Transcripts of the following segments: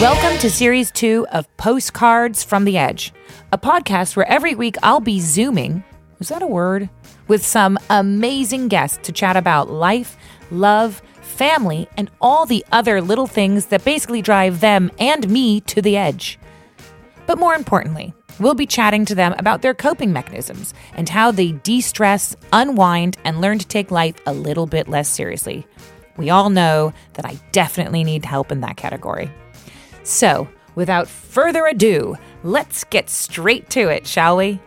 Welcome to series two of Postcards from the Edge, a podcast where every week I'll be zooming is that a word? With some amazing guests to chat about life, love, family, and all the other little things that basically drive them and me to the edge. But more importantly, we'll be chatting to them about their coping mechanisms and how they de stress, unwind, and learn to take life a little bit less seriously. We all know that I definitely need help in that category. So, without further ado, let's get straight to it, shall we?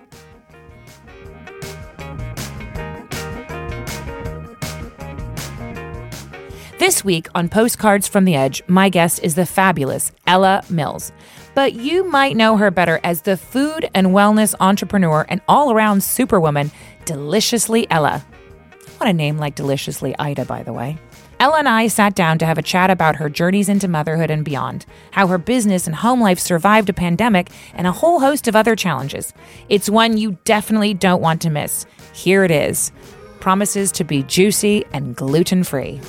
This week on Postcards from the Edge, my guest is the fabulous Ella Mills. But you might know her better as the food and wellness entrepreneur and all around superwoman, Deliciously Ella. What a name like Deliciously Ida, by the way. Ella and I sat down to have a chat about her journeys into motherhood and beyond, how her business and home life survived a pandemic, and a whole host of other challenges. It's one you definitely don't want to miss. Here it is. Promises to be juicy and gluten free.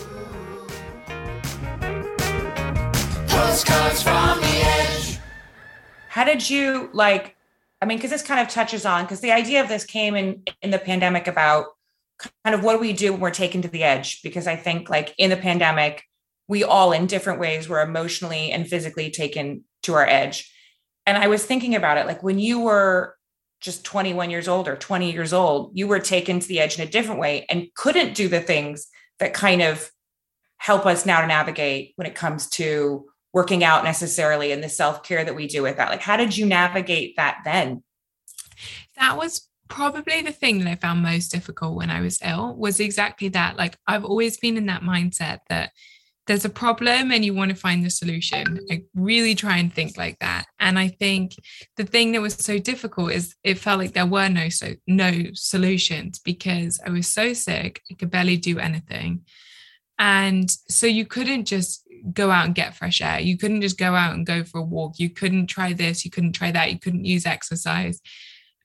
Postcards from the Edge. How did you like? I mean, because this kind of touches on because the idea of this came in in the pandemic about kind of what do we do when we're taken to the edge? Because I think like in the pandemic, we all in different ways were emotionally and physically taken to our edge. And I was thinking about it like when you were just 21 years old or 20 years old, you were taken to the edge in a different way and couldn't do the things that kind of help us now to navigate when it comes to working out necessarily and the self-care that we do with that like how did you navigate that then that was probably the thing that i found most difficult when i was ill was exactly that like i've always been in that mindset that there's a problem and you want to find the solution i really try and think like that and i think the thing that was so difficult is it felt like there were no so no solutions because i was so sick i could barely do anything and so you couldn't just go out and get fresh air. You couldn't just go out and go for a walk. You couldn't try this. You couldn't try that. You couldn't use exercise.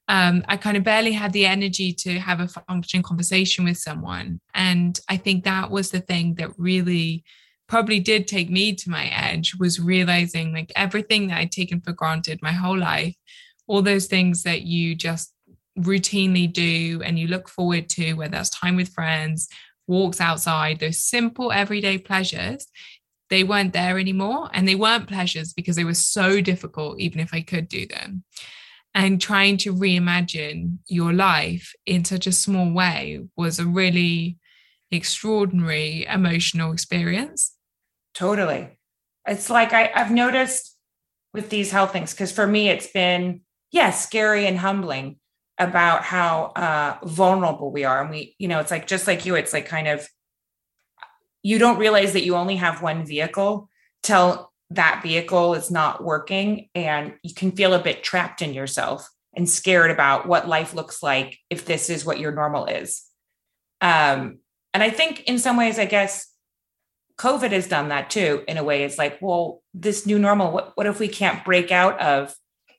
Um, I kind of barely had the energy to have a functioning conversation with someone. And I think that was the thing that really probably did take me to my edge was realizing like everything that I'd taken for granted my whole life, all those things that you just routinely do and you look forward to, whether that's time with friends, walks outside, those simple everyday pleasures, they weren't there anymore. And they weren't pleasures because they were so difficult, even if I could do them. And trying to reimagine your life in such a small way was a really extraordinary emotional experience. Totally. It's like I, I've noticed with these health things, because for me, it's been, yeah, scary and humbling about how uh, vulnerable we are. And we, you know, it's like just like you, it's like kind of you don't realize that you only have one vehicle till that vehicle is not working and you can feel a bit trapped in yourself and scared about what life looks like if this is what your normal is. Um, and i think in some ways i guess covid has done that too in a way. It's like well this new normal what, what if we can't break out of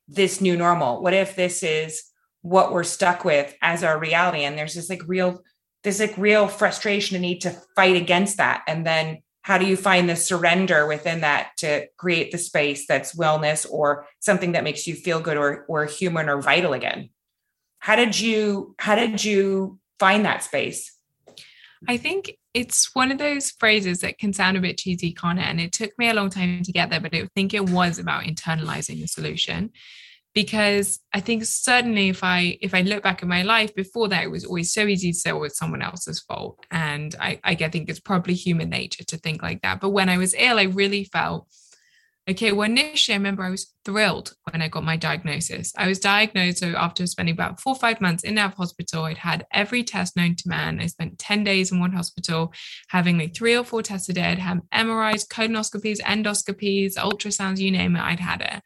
this new normal? What if this is what we're stuck with as our reality? And there's this like real there's like real frustration and need to fight against that. And then how do you find the surrender within that to create the space that's wellness or something that makes you feel good or, or human or vital again how did you how did you find that space I think it's one of those phrases that can sound a bit cheesy, can't? And it took me a long time to get there, but I think it was about internalizing the solution. Because I think certainly if I if I look back at my life before that, it was always so easy to say oh, it's someone else's fault. And I, I think it's probably human nature to think like that. But when I was ill, I really felt Okay, well, initially, I remember I was thrilled when I got my diagnosis. I was diagnosed so after spending about four or five months in that hospital. I'd had every test known to man. I spent 10 days in one hospital, having like three or four tests a day. I'd had MRIs, colonoscopies, endoscopies, ultrasounds, you name it, I'd had it.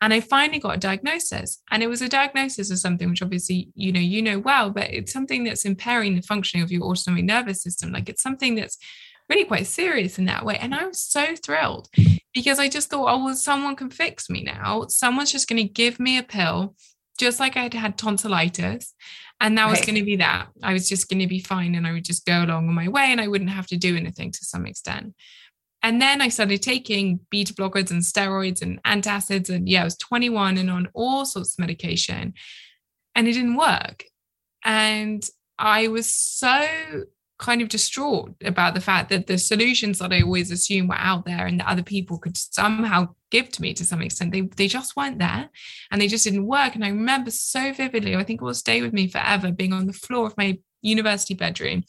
And I finally got a diagnosis. And it was a diagnosis of something which obviously, you know, you know well, but it's something that's impairing the functioning of your autonomic nervous system. Like it's something that's really quite serious in that way. And I was so thrilled because I just thought, oh, well, someone can fix me now. Someone's just going to give me a pill, just like I had had tonsillitis. And that was going to be that. I was just going to be fine and I would just go along on my way and I wouldn't have to do anything to some extent. And then I started taking beta blockers and steroids and antacids. And yeah, I was 21 and on all sorts of medication. And it didn't work. And I was so kind of distraught about the fact that the solutions that I always assumed were out there and that other people could somehow give to me to some extent, they, they just weren't there and they just didn't work. And I remember so vividly, I think it will stay with me forever, being on the floor of my university bedroom,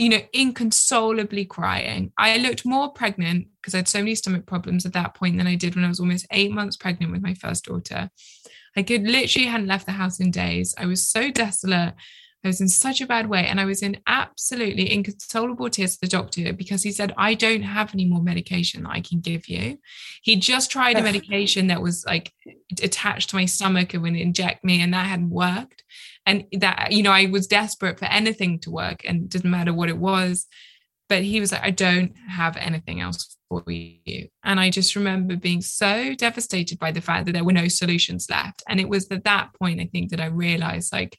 you know, inconsolably crying. I looked more pregnant because I had so many stomach problems at that point than I did when I was almost eight months pregnant with my first daughter. I could literally hadn't left the house in days. I was so desolate. I was in such a bad way. And I was in absolutely inconsolable tears to the doctor because he said, I don't have any more medication that I can give you. He just tried a medication that was like attached to my stomach and would inject me, and that hadn't worked. And that, you know, I was desperate for anything to work and it didn't matter what it was. But he was like, I don't have anything else for you. And I just remember being so devastated by the fact that there were no solutions left. And it was at that point, I think, that I realized like,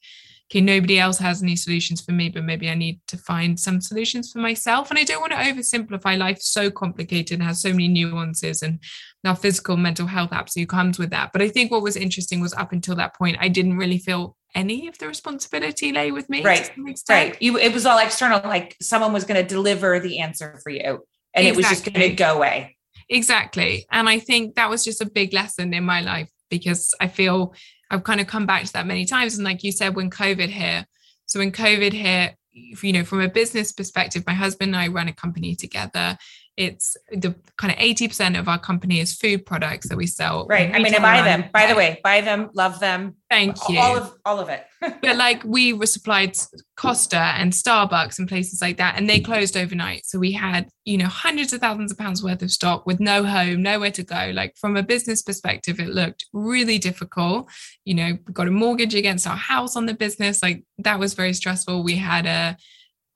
okay, nobody else has any solutions for me, but maybe I need to find some solutions for myself. And I don't want to oversimplify life so complicated and has so many nuances and now physical mental health absolutely comes with that. But I think what was interesting was up until that point, I didn't really feel any of the responsibility lay with me. Right. Right. You, it was all external, like someone was going to deliver the answer for you and exactly. it was just going to go away. Exactly. And I think that was just a big lesson in my life because I feel I've kind of come back to that many times. And like you said, when COVID hit, so when COVID hit, you know, from a business perspective, my husband and I run a company together it's the kind of 80% of our company is food products that we sell. Right. I mean, I buy them, by the way, buy them, love them. Thank you. All of all of it. but like we were supplied Costa and Starbucks and places like that, and they closed overnight. So we had, you know, hundreds of thousands of pounds worth of stock with no home, nowhere to go. Like from a business perspective, it looked really difficult. You know, we got a mortgage against our house on the business. Like that was very stressful. We had a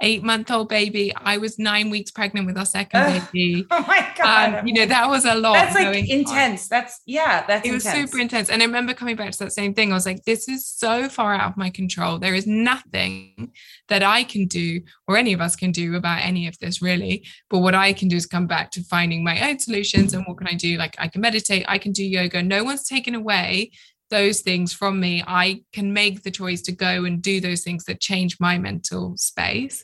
eight month old baby. I was nine weeks pregnant with our second baby. Oh my God. Um, you know, that was a lot. That's like intense. On. That's, yeah, that's It intense. was super intense. And I remember coming back to that same thing. I was like, this is so far out of my control. There is nothing that I can do or any of us can do about any of this really. But what I can do is come back to finding my own solutions. And what can I do? Like, I can meditate, I can do yoga. No one's taken away those things from me, I can make the choice to go and do those things that change my mental space.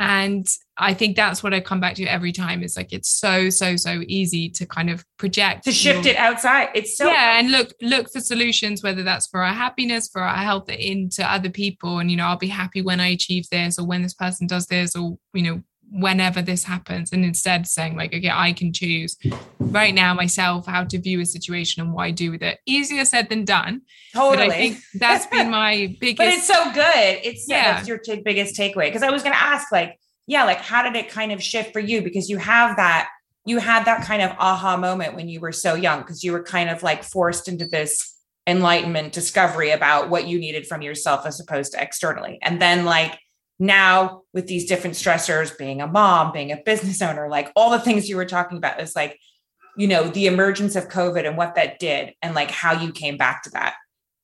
And I think that's what I come back to every time. It's like it's so, so, so easy to kind of project to shift your, it outside. It's so yeah, and look, look for solutions, whether that's for our happiness, for our health, into other people. And you know, I'll be happy when I achieve this, or when this person does this, or you know, whenever this happens and instead saying like okay i can choose right now myself how to view a situation and what i do with it. Easier said than done totally but i think that's been my biggest but it's so good. It's yeah that's your t- biggest takeaway. Because i was going to ask like yeah like how did it kind of shift for you? Because you have that you had that kind of aha moment when you were so young because you were kind of like forced into this enlightenment discovery about what you needed from yourself as opposed to externally. And then like now with these different stressors being a mom being a business owner like all the things you were talking about is like you know the emergence of covid and what that did and like how you came back to that.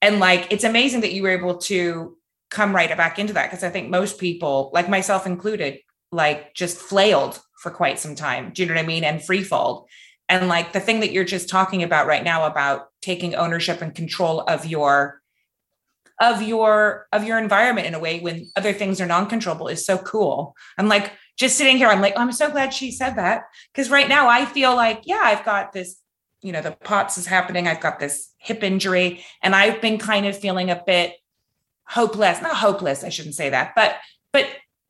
And like it's amazing that you were able to come right back into that because i think most people like myself included like just flailed for quite some time. Do you know what i mean? And free fall and like the thing that you're just talking about right now about taking ownership and control of your of your of your environment in a way when other things are non-controllable is so cool. I'm like just sitting here i'm like oh, i'm so glad she said that. Because right now i feel like yeah i've got this you know the POTS is happening i've got this hip injury and i've been kind of feeling a bit hopeless not hopeless i shouldn't say that but but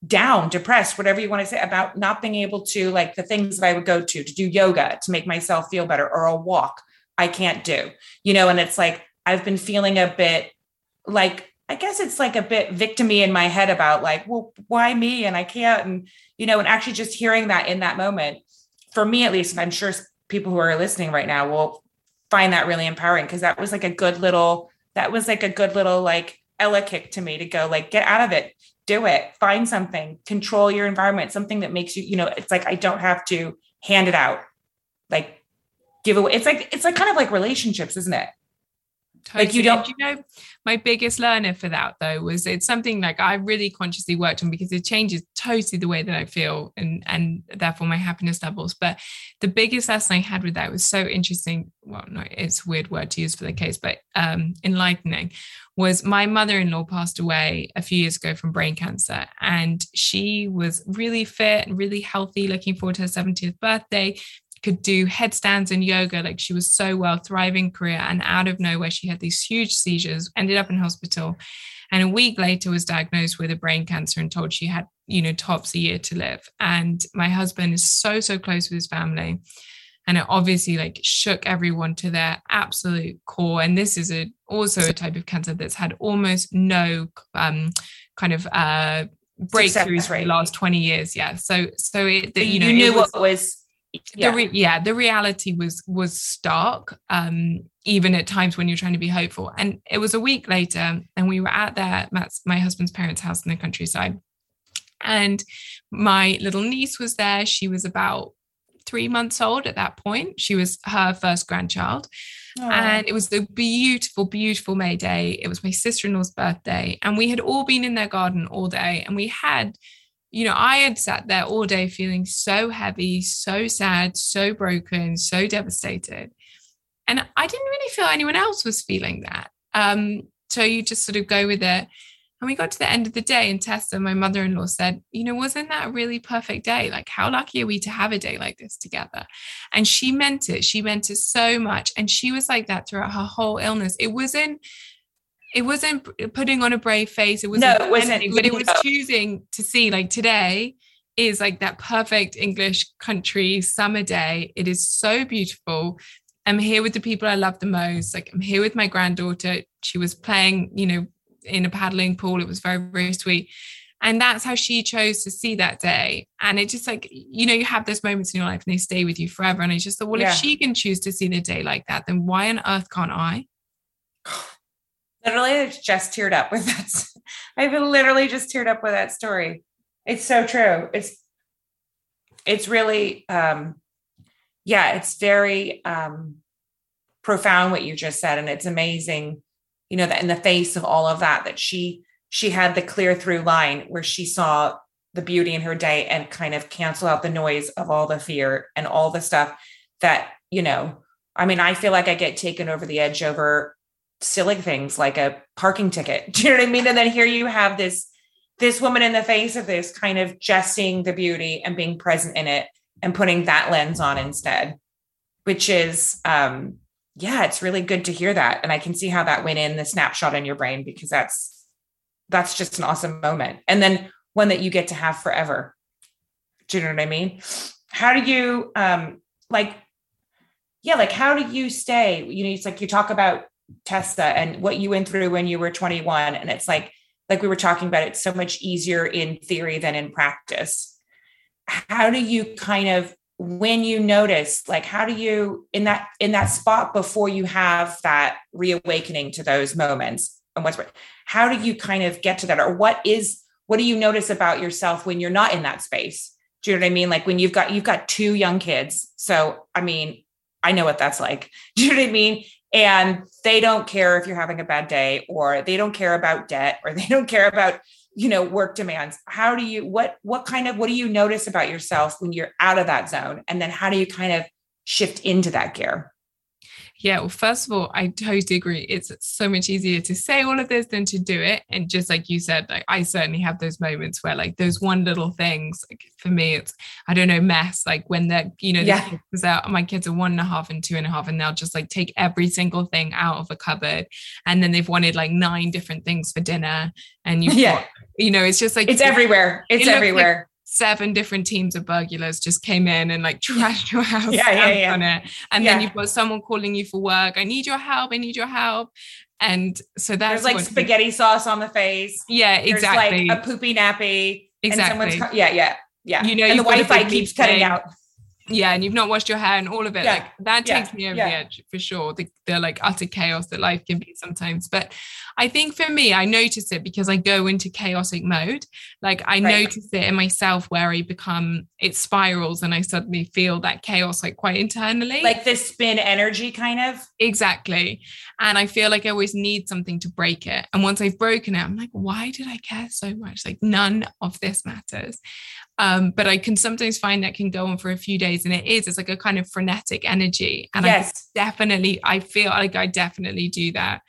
down depressed whatever you want to say about not being able to like the things that i would go to to do yoga to make myself feel better or a walk i can't do you know and it's like i've been feeling a bit like i guess it's like a bit victimy in my head about like well why me? And i can't and you know and actually just hearing that in that moment for me at least and i'm sure people who are listening right now will find that really empowering because that was like a good little that was like a good little like ella kick to me to go like get out of it. Do it. Find something. Control your environment. Something that makes you you know it's like i don't have to hand it out. Like give away it's like it's like kind of like relationships isn't it Totally. Like you don't, you know, my biggest learner for that though was it's something like I really consciously worked on because it changes totally the way that I feel and and therefore my happiness levels. But the biggest lesson I had with that was so interesting. Well, no, it's a weird word to use for the case, but um, enlightening. Was my mother-in-law passed away a few years ago from brain cancer, and she was really fit and really healthy, looking forward to her 70th birthday could do headstands and yoga. Like she was so well, thriving career. And out of nowhere, she had these huge seizures, ended up in hospital. And a week later was diagnosed with a brain cancer and told she had, you know, tops a year to live. And my husband is so, so close with his family. And it obviously like shook everyone to their absolute core. And this is a also a type of cancer that's had almost no um, kind of uh, breakthroughs for the last 20 years. Yeah. So so it you know you knew was, what was yeah. the re- yeah the reality was was stark um even at times when you're trying to be hopeful. And it was a week later and we were at their Matt's my husband's parents house in the countryside. And my little niece was there. She was about three months old at that point. She was her first grandchild. Aww. and it was the beautiful beautiful may day. It was my sister-in-law's birthday. And we had all been in their garden all day. And we had you know, I had sat there all day feeling so heavy, so sad, so broken, so devastated. And I didn't really feel anyone else was feeling that. Um, so you just sort of go with it. And we got to the end of the day, and Tessa, my mother in law, said, You know, wasn't that a really perfect day? Like, how lucky are we to have a day like this together? And she meant it. She meant it so much. And she was like that throughout her whole illness. It wasn't it wasn't uh, putting on a brave face. It wasn't, no, it wasn't but it was choosing to see like today is like that perfect English country summer day. It is so beautiful. I'm here with the people I love the most. Like I'm here with my granddaughter. She was playing, you know, in a paddling pool. It was very, very sweet. And that's how she chose to see that day. And it just like, you know, you have those moments in your life and they stay with you forever. And I just thought, well, yeah. if she can choose to see the day like that, then why on earth can't I? literally just teared up with that. I've literally just teared up with that story. It's so true. It's it's really um yeah, it's very um profound what you just said. And it's amazing, you know, that in the face of all of that, that she she had the clear through line where she saw the beauty in her day and kind of cancel out the noise of all the fear and all the stuff that, you know, I mean, I feel like I get taken over the edge over silly things like a parking ticket. Do you know what I mean? And then here you have this this woman in the face of this kind of just seeing the beauty and being present in it and putting that lens on instead, which is um yeah, it's really good to hear that. And I can see how that went in the snapshot in your brain because that's that's just an awesome moment. And then one that you get to have forever. Do you know what I mean? How do you um like yeah, like how do you stay? You know, it's like you talk about Tessa and what you went through when you were 21. And it's like, like we were talking about, it's so much easier in theory than in practice. How do you kind of when you notice like how do you in that in that spot before you have that reawakening to those moments and what's how do you kind of get to that or what is what do you notice about yourself when you're not in that space do you know what i mean like when you've got you've got two young kids so i mean i know what that's like do you know what i mean and they don't care if you're having a bad day or they don't care about debt or they don't care about you know work demands. How do you what what kind of what do you notice about yourself when you're out of that zone? And then how do you kind of shift into that gear Yeah, well, first of all, I totally agree. It's so much easier to say all of this than to do it. And just like you said, like I certainly have those moments where like those one little things, like for me, it's I don't know, mess. Like when they're, you know, Yeah. kids my kids are one and a half and two and a half, and they'll just like take every single thing out of a cupboard. And then they've wanted like nine different things for dinner. And you Yeah. you know, it's just like It's everywhere. It's It everywhere. Seven different teams of burglars just came in and like trashed your house Yeah, yeah, yeah. on it. And then you've got someone calling you for work. I need your help. I need your help. And so that's There's like spaghetti sauce on the face. Yeah, There's exactly. like a poopy nappy. And Exactly. someone's yeah, yeah, yeah. You know and the you've got a Wi-Fi keeps cutting out. Yeah, and you've not washed your hair and all of it. Yeah, Like that yeah, takes me over yeah. the edge for sure. The, the like utter chaos that life can be sometimes. But I think for me, I notice it because I go into chaotic mode. Like I Right. notice it in myself where I become it spirals and I suddenly feel that chaos like quite internally. Like this spin energy kind of. Exactly. And I feel like I always need something to break it. And once I've broken it, I'm like, why did I care so much? Like, none of this matters. Um, but I can sometimes find that can go on for a few days. And it is, it's like a kind of frenetic energy. And I definitely, I feel like I definitely do that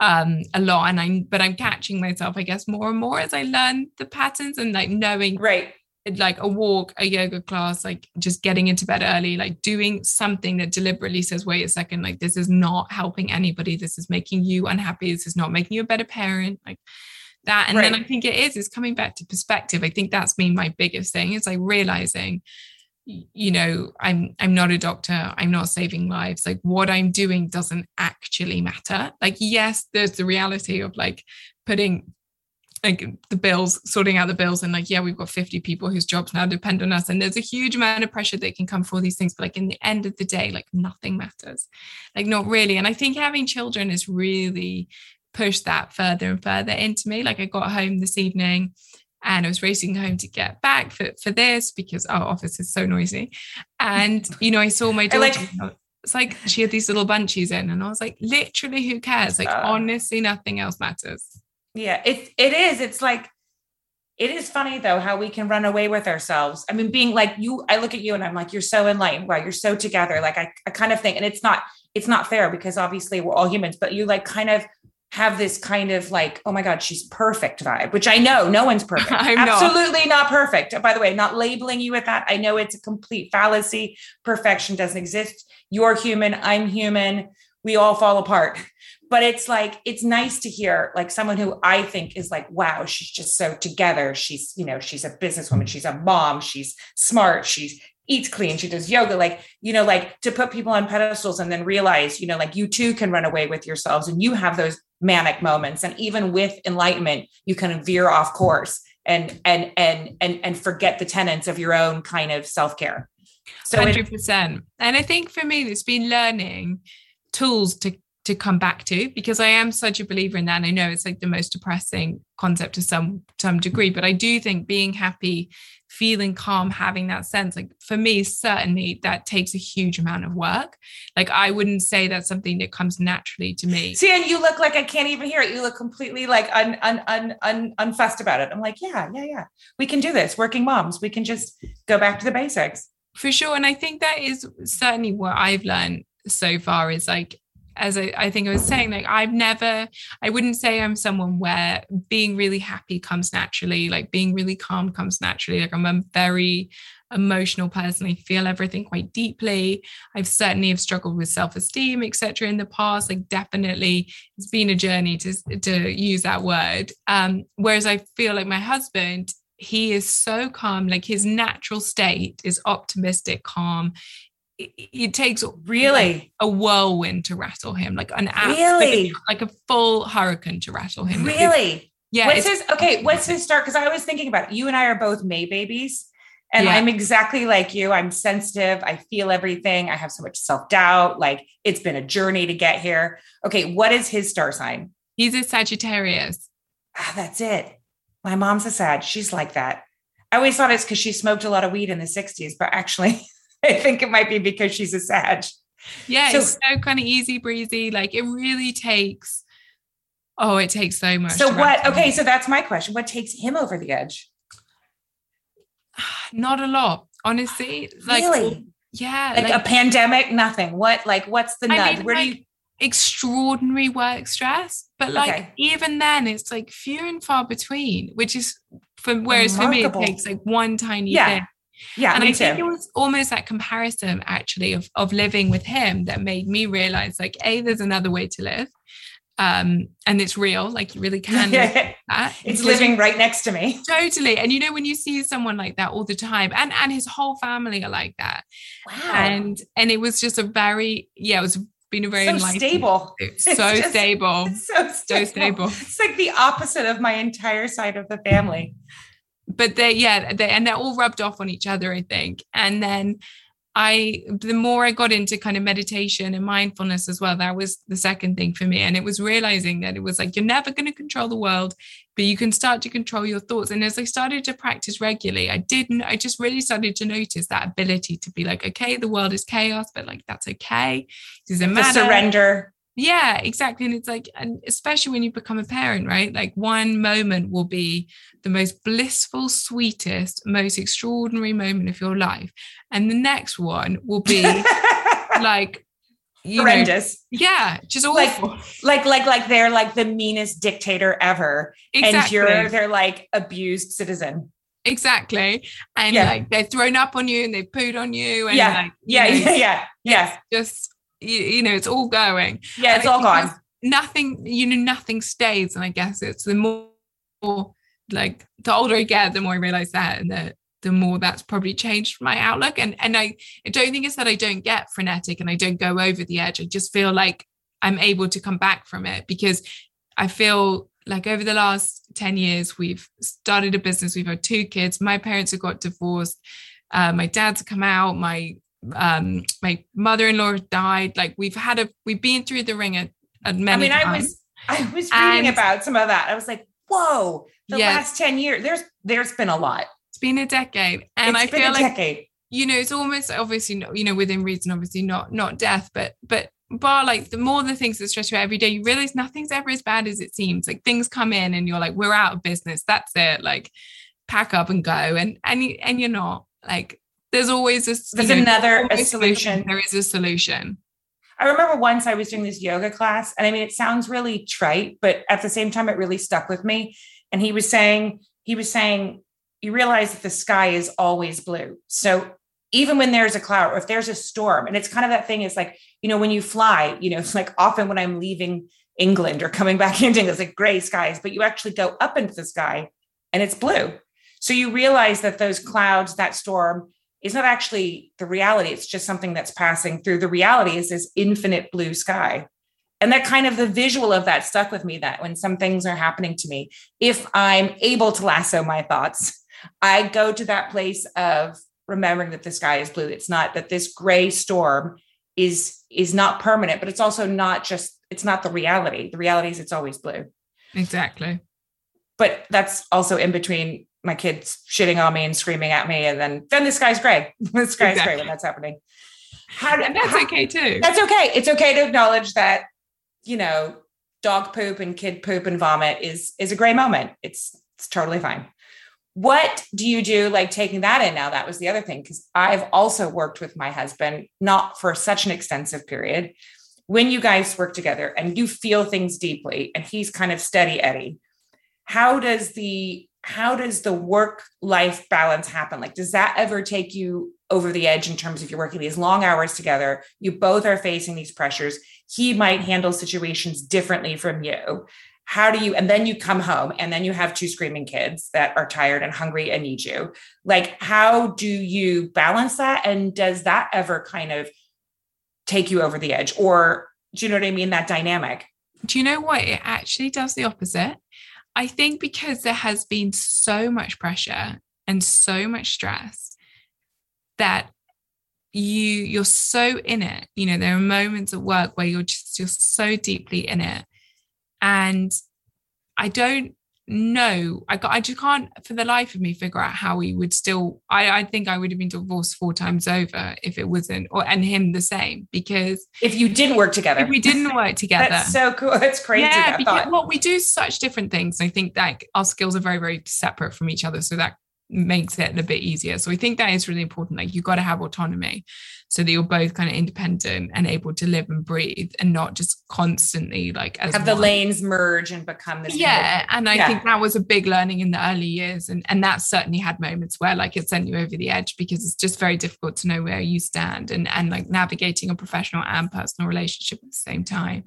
um a lot and i'm but i'm catching myself i guess more and more as i learn the patterns and like knowing Right. like a walk, a yoga class, like just getting into bed early, like doing something that deliberately says, wait a second, like this is not helping anybody. This is making you unhappy. This is not making you a better parent. Like that. And then I think it is, it's coming back to perspective. I think that's been my biggest thing. is like realizing, you know, I'm I'm not a doctor. I'm not saving lives. Like what I'm doing doesn't actually matter. Like, yes, there's the reality of like putting like the bills, sorting out the bills, and like, yeah, we've got 50 people whose jobs now depend on us. And there's a huge amount of pressure that can come for these things. But like in the end of the day, like nothing matters. Like not really. And I think having children is really pushed that further and further into me. Like I got home this evening and I was racing home to get back for, for this because our office is so noisy. And you know, I saw my daughter. like- it's like she had these little bunchies in, and I was like, literally, who cares? Like, Uh. honestly, nothing else matters. Yeah, it it is. It's like it is funny though how we can run away with ourselves. I mean, being like you, I look at you and I'm like, you're so enlightened. Wow, you're so together. Like I, I kind of think, and it's not, it's not fair because obviously we're all humans, but you like kind of have this kind of like, oh my God, she's perfect vibe, which I know no one's perfect. I'm. Absolutely not perfect. By the way, I'm not labeling you with that. I know it's a complete fallacy. Perfection doesn't exist. You're human. I'm human. We all fall apart but it's like it's nice to hear like someone who i think is like wow she's just so together she's you know she's a businesswoman she's a mom she's smart she's eats clean she does yoga like you know like to put people on pedestals and then realize you know like you too can run away with yourselves and you have those manic moments and even with enlightenment you can veer off course and and and and and forget the tenets of your own kind of self-care so hundred percent. And I think for me, it's been learning tools to to come back to because I am such a believer in that. And I know it's like the most depressing concept to some some degree, but I do think being happy, feeling calm, having that sense, like for me, certainly that takes a huge amount of work. Like I wouldn't say that's something that comes naturally to me. See, and you look like I can't even hear it. You look completely like un, un, un, un, unfussed about it. I'm like, yeah, yeah, yeah. We can do this. Working moms. We can just go back to the basics. for sure and i think that is certainly what i've learned so far is like as I, I think i was saying like i've never i wouldn't say i'm someone where being really happy comes naturally like being really calm comes naturally. Like i'm a very emotional person. I feel everything quite deeply. I've certainly have struggled with self-esteem etc in the past. Like definitely it's been a journey to to use that word. Um whereas i feel like my husband he is so calm. Like his natural state is optimistic calm it, takes Really? a whirlwind to rattle him like an Really? like a full hurricane to rattle him It's- Really? yeah what's it's- his okay? What's his start? Because I was thinking about it. You and I are both May babies. And Yeah. I'm exactly like you. I'm sensitive. I feel everything. I have so much self doubt. Like it's been a journey to get here. Okay. What is his star sign? he's a sagittarius Ah, that's it. My mom's a Sag. She's like that. I always thought it's because she smoked a lot of weed in the 60s, but actually, I think it might be because she's a Sag. yeah So- it's so kind of easy breezy like it really takes oh it takes so much So what? Okay, so that's my question. What takes him over the edge? not a lot honestly like really? yeah, like, a pandemic, nothing. What like what's the I nudge? mean, Where like, do you extraordinary work stress, but like Okay. even then, it's like few and far between, which is for whereas for me it takes like one tiny Yeah, thing. Yeah, and I think too. it was almost that comparison actually of of living with him that made me realize like a there's another way to live, um, and it's real. Like you really can live Yeah, that. it's Because living right next to me. totally. And you know when you see someone like that all the time, and and his whole family are like that, Wow. and and it was just a very yeah, it was been a very so stable. It's It's so just- stable. It's so So stable. stable. It's like the opposite of my entire side of the family. But they yeah they and they're all rubbed off on each other i think. And then i the more i got into kind of meditation and mindfulness as well that was the second thing for me. And it was realizing that it was like you're never going to control the world but you can start to control your thoughts. And as i started to practice regularly i didn't i just really started to notice that ability to be like okay the world is chaos but like that's okay. It doesn't matter. surrender. Yeah, exactly. And it's like, and especially when you become a parent, right? Like one moment will be the most blissful, sweetest, most extraordinary moment of your life. And the next one will be like, you know, Horrendous. yeah, just Like, awful. Like, like, like they're like the meanest dictator ever. And exactly. you're their like abused citizen. exactly. And Yeah. like they've thrown up on you and they've pooed on you. And Yeah. like, you Yeah, know, yeah, yeah. Yeah. just, you, you know, it's all going. Yeah, And it's all gone. Nothing, you know, nothing stays. And I guess it's the more like the older I get, the more I realize that and the the more that's probably changed my outlook. And and I, I don't think it's that I don't get frenetic and I don't go over the edge. I just feel like I'm able to come back from it because I feel like over the last 10 years, we've started a business, we've had two kids, my parents have got divorced, uh, my dad's come out, my um my mother-in-law died like we've had a we've been through the ring at, at many I mean, I was I was reading And- about some of that. I was like, whoa, the Yeah. last 10 years, there's there's been a lot. it's been a decade and It's i feel a like decade. you know it's almost obviously not you know within reason obviously not not death but but bar like the more the things that stress you out every day you realize nothing's ever as bad as it seems like things come in and you're like we're out of business that's it like pack up and go and and, and you're not like there's always this There's know, another a always solution. there is a solution I remember once I was doing this yoga class, and I mean, it sounds really trite, but at the same time, it really stuck with me. And he was saying, he was saying, you realize that the sky is always blue. So even when there's a cloud or if there's a storm, and it's kind of that thing it's like, you know, when you fly, you know, it's like often when I'm leaving England or coming back into England, it's like gray skies, but you actually go up into the sky and it's blue. So you realize that those clouds, that storm, is not actually the reality. It's just something that's passing through. The reality is this infinite blue sky. And that kind of the visual of that stuck with me that when some things are happening to me, if I'm able to lasso my thoughts, I go to that place of remembering that the sky is blue. It's not that this gray storm is is not permanent, but it's also not just it's not the reality. The reality is it's always blue. exactly But that's also in between my kids shitting on me and screaming at me, and then then the sky's gray. sky's gray Exactly. when that's happening. How, and that's how- okay too That's okay. It's okay to acknowledge that, you know, dog poop and kid poop and vomit is is a gray moment. It's it's totally fine. What do you do like taking that in now? That was the other thing because I've also worked with my husband not for such an extensive period. When you guys work together and you feel things deeply and he's kind of steady Eddie, how does the how does the work life balance happen? Like does that ever take you over the edge in terms of you're working these long hours together? You both are facing these pressures. He might handle situations differently from you. How do you, and then you come home and then you have two screaming kids that are tired and hungry and need you. Like, how do you balance that? And does that ever kind of take you over the edge? Or do you know what I mean? That dynamic. do you know what? It actually does the opposite. I think because there has been so much pressure and so much stress that you you're so in it. You know, there are moments at work where you're just you're so deeply in it. And I don't know. I got I just can't for the life of me figure out how we would still I, I think I would have been divorced four times over if it wasn't or and him the same because If you didn't work together, if we didn't work together that's so cool. it's crazy. yeah, that because thought. well, we do such different things. I think that our skills are very, very separate from each other. So that makes it a bit easier. So I think that is really important. Like you've got to have autonomy so that you're both kind of independent and able to live and breathe and not just constantly like have the lanes merge and become this. Yeah. and I yeah. think that was a big learning in the early years. And, and that certainly had moments where like it sent you over the edge because it's just very difficult to know where you stand and, and like navigating a professional and personal relationship at the same time.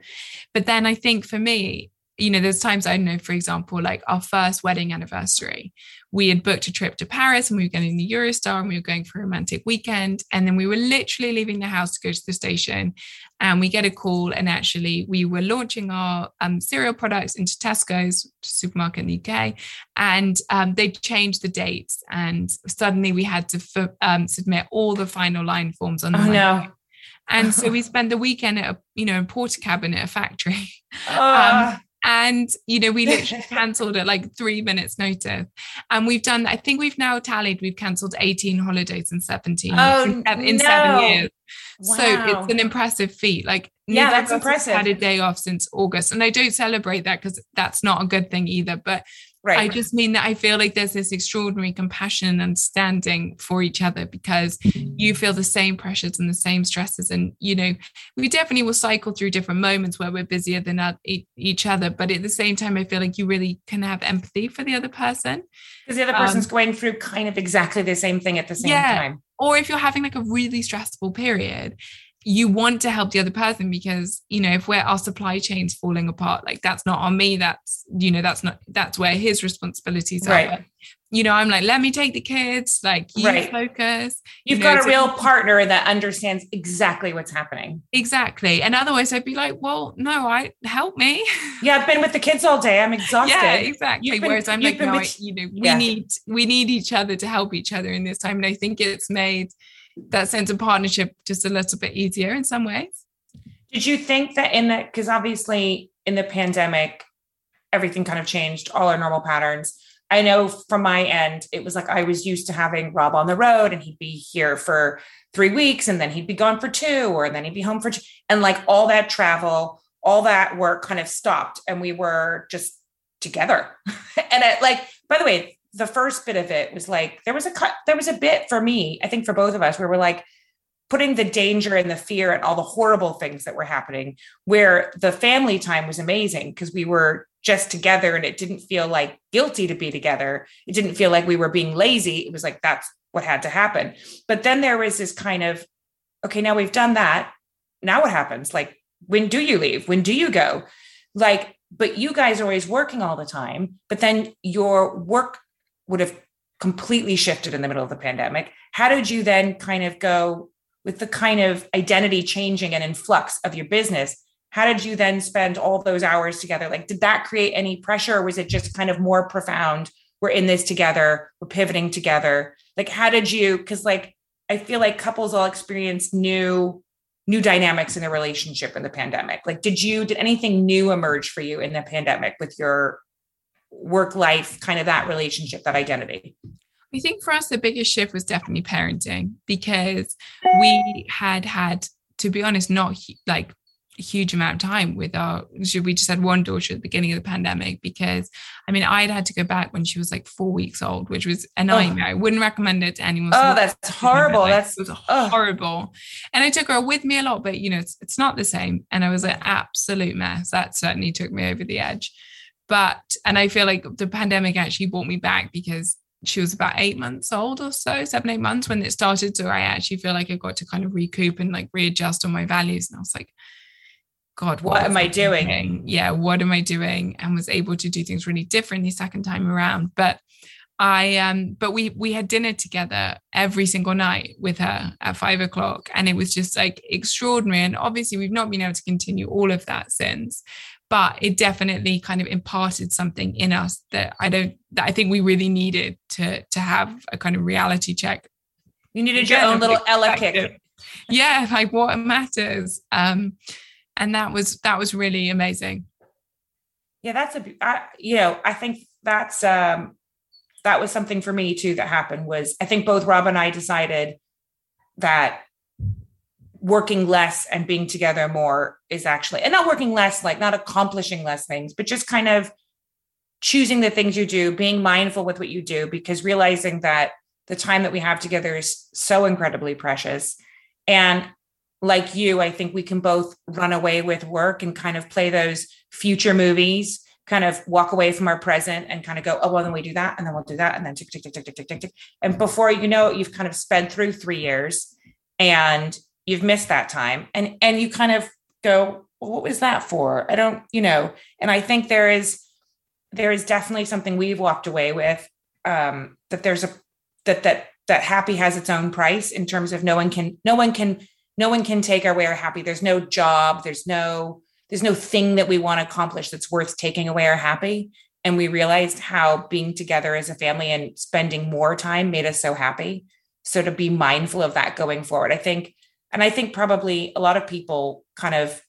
But then I think for me, you know, there's times I know, for example, like our first wedding anniversary, we had booked a trip to Paris and we were getting the Eurostar and we were going for a romantic weekend. And then we were literally leaving the house to go to the station. And we get a call. And actually, we were launching our um, cereal products into Tesco's supermarket in the UK. And um, they changed the dates. And suddenly we had to um, submit all the final line forms on the oh, no. And so we spent the weekend at a, you know, in cabin at a factory. Uh. And you know we literally cancelled at like three minutes notice. And we've done i think we've now tallied we've cancelled 18 holidays in 17 oh, in, in no. seven years. Wow. so it's an impressive feat. Like yeah that's impressive had a day off since august. And i don't celebrate that because that's not a good thing either but Right. I just mean that I feel like there's this extraordinary compassion and understanding for each other because you feel the same pressures and the same stresses. And, you know, we definitely will cycle through different moments where we're busier than each other. But at the same time, I feel like you really can have empathy for the other person. Because the other person's um, going through kind of exactly the same thing at the same yeah. time. Or if you're having like a really stressful period you want to help the other person because you know if we're our supply chains falling apart like that's not on me that's you know that's not that's where his responsibilities right. are you know i'm like let me take the kids like you right. focus. You've you know, got a real partner that understands exactly what's happening. Exactly. And otherwise i'd be like well no i help me. Yeah i've been with the kids all day. I'm exhausted. Yeah exactly. Been, whereas i'm like no with, I, you know we yeah. need we need each other to help each other in this time and i think it's made that sense of partnership just a little bit easier in some ways. Did you think that in that, because obviously in the pandemic, everything kind of changed, all our normal patterns. I know from my end, it was like I was used to having Rob on the road and he'd be here for three weeks and then he'd be gone for two, or then he'd be home for two. And like all that travel, all that work kind of stopped and we were just together. and it, like, by the way, the first bit of it was like there was a cut there was a bit for me i think for both of us where we're like putting the danger and the fear and all the horrible things that were happening where the family time was amazing because we were just together and it didn't feel like guilty to be together. It didn't feel like we were being lazy. It was like that's what had to happen. But then there was this kind of okay now we've done that. Now what happens? Like when do you leave? When do you go? Like but you guys are always working all the time but then your work would have completely shifted in the middle of the pandemic. How did you then kind of go with the kind of identity changing and influx of your business? How did you then spend all those hours together? Like, did that create any pressure or was it just kind of more profound? We're in this together, we're pivoting together. Like, how did you? Because, like, I feel like couples all experience new new dynamics in the relationship in the pandemic like did you did anything new emerge for you in the pandemic with your work life, kind of that relationship, that identity? I think for us, the biggest shift was definitely parenting because we had had, to be honest, not like a huge amount of time with our we just had one daughter at the beginning of the pandemic because I mean I'd had to go back when she was like four weeks old, which was a nightmare. Oh. I wouldn't recommend it to anyone. Oh, that's horrible. Like, that's was horrible. And I took her with me a lot, but you know, it's, it's not the same. And I was an absolute mess. That certainly took me over the edge. But, and I feel like the pandemic actually brought me back because she was about eight months old or so, seven, eight months when it started. So I actually feel like I got to kind of recoup and like readjust on my values. And I was like, God, what, what am I doing? doing? Yeah, what am I doing? And was able to do things really different the second time around. But I um, but we we had dinner together every single night with her at five o'clock, and it was just like extraordinary. And obviously, we've not been able to continue all of that since but it definitely kind of imparted something in us that I don't that I think we really needed to to have a kind of reality check. You needed your own little Ella kick. Yeah, like what matters. Um, and that was that was really amazing. Yeah, that's a I, you know I think that's um that was something for me too that happened was I think both Rob and I decided that working less and being together more is actually and not working less like not accomplishing less things but just kind of choosing the things you do, being mindful with what you do, because realizing that the time that we have together is so incredibly precious. And like you, I think we can both run away with work and kind of play those future movies, kind of walk away from our present and kind of go, oh, well, then we do that, and then we'll do that, and then tick, tick, tick, tick, tick, tick, tick. And before you know it, you've kind of sped through three years and you've missed that time. And and you kind of go, well, what was that for? I don't, you know, and I think there is there is definitely something we've walked away with um, that there's a that that that happy has its own price in terms of no one can no one can no one can take away our happy. There's no job. There's no there's no thing that we want to accomplish that's worth taking away our happy. And we realized how being together as a family and spending more time made us so happy. So to be mindful of that going forward. I think and i think probably a lot of people kind of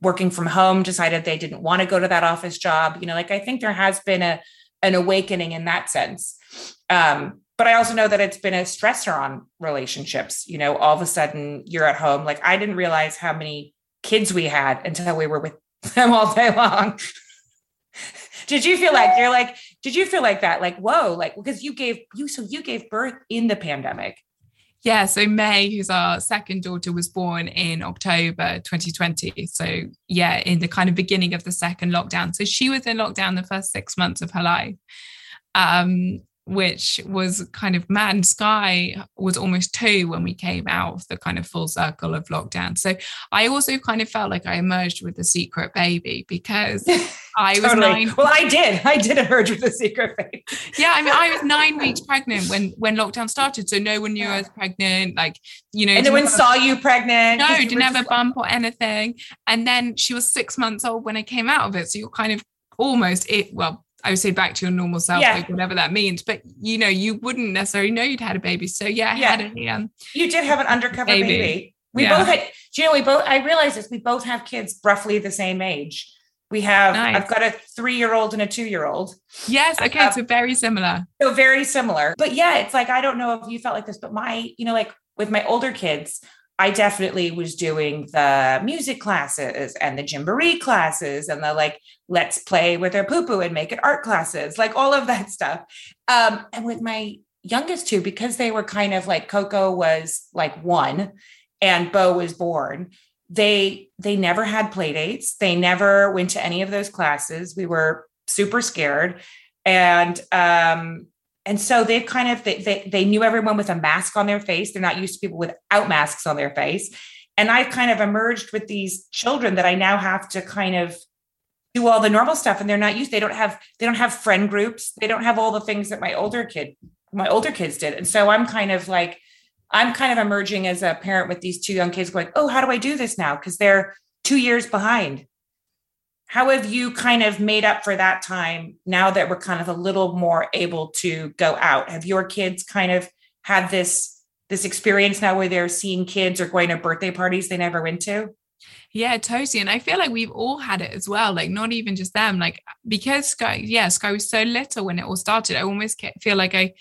working from home decided they didn't want to go to that office job. You know like i think there has been a an awakening in that sense. Um, but i also know that it's been a stressor on relationships. You know all of a sudden you're at home. Like i didn't realize how many kids we had until we were with them all day long. Did you feel like you're like did you feel like that? Like whoa like because you gave you so you gave birth in the pandemic yeah, so May, who's our second daughter, was born in October 2020. So, yeah, in the kind of beginning of the second lockdown. So, she was in lockdown the first six months of her life. Um, which was kind of mad. And Sky was almost two when we came out of the kind of full circle of lockdown. So I also kind of felt like I emerged with a secret baby because I was totally. nine. Well, I did. I did emerge with a secret baby. yeah, I mean, I was nine weeks pregnant when when lockdown started, so no one knew I was pregnant. Like, you know, and no one saw you pregnant. No, didn't have a bump or anything. And then she was six months old when I came out of it. So you're kind of almost it. Well, I would say back to your normal self, yeah. like whatever that means. But you know, you wouldn't necessarily know you'd had a baby. So yeah, I yeah. had a um, You did have an undercover baby. baby. We yeah. both had. you know? We both. I realized this. We both have kids roughly the same age. We have. Nice. I've got a three-year-old and a two-year-old. Yes. Okay. Have, so very similar. So very similar. But yeah, it's like I don't know if you felt like this, but my, you know, like with my older kids, I definitely was doing the music classes and the gymboree classes and the like, let's play with our poo poo and make it art classes, like all of that stuff. Um, and with my youngest two, because they were kind of like Coco was like one and Bo was born, they they never had play dates. They never went to any of those classes. We were super scared. And um, and so they've kind of they, they, they knew everyone with a mask on their face. They're not used to people without masks on their face. And i've kind of emerged with these children that i now have to kind of do all the normal stuff. And they're not used they don't have they don't have friend groups. They don't have all the things that my older kid my older kids did. And so i'm kind of like i'm kind of emerging as a parent with these two young kids going oh how do i do this now? Because they're two years behind how have you kind of made up for that time now that we're kind of a little more able to go out? Have your kids kind of had this this experience now where they're seeing kids or going to birthday parties they never went to? Yeah totally and i feel like we've all had it as well like not even just them like because sky yeah sky was so little when it all started i almost feel like i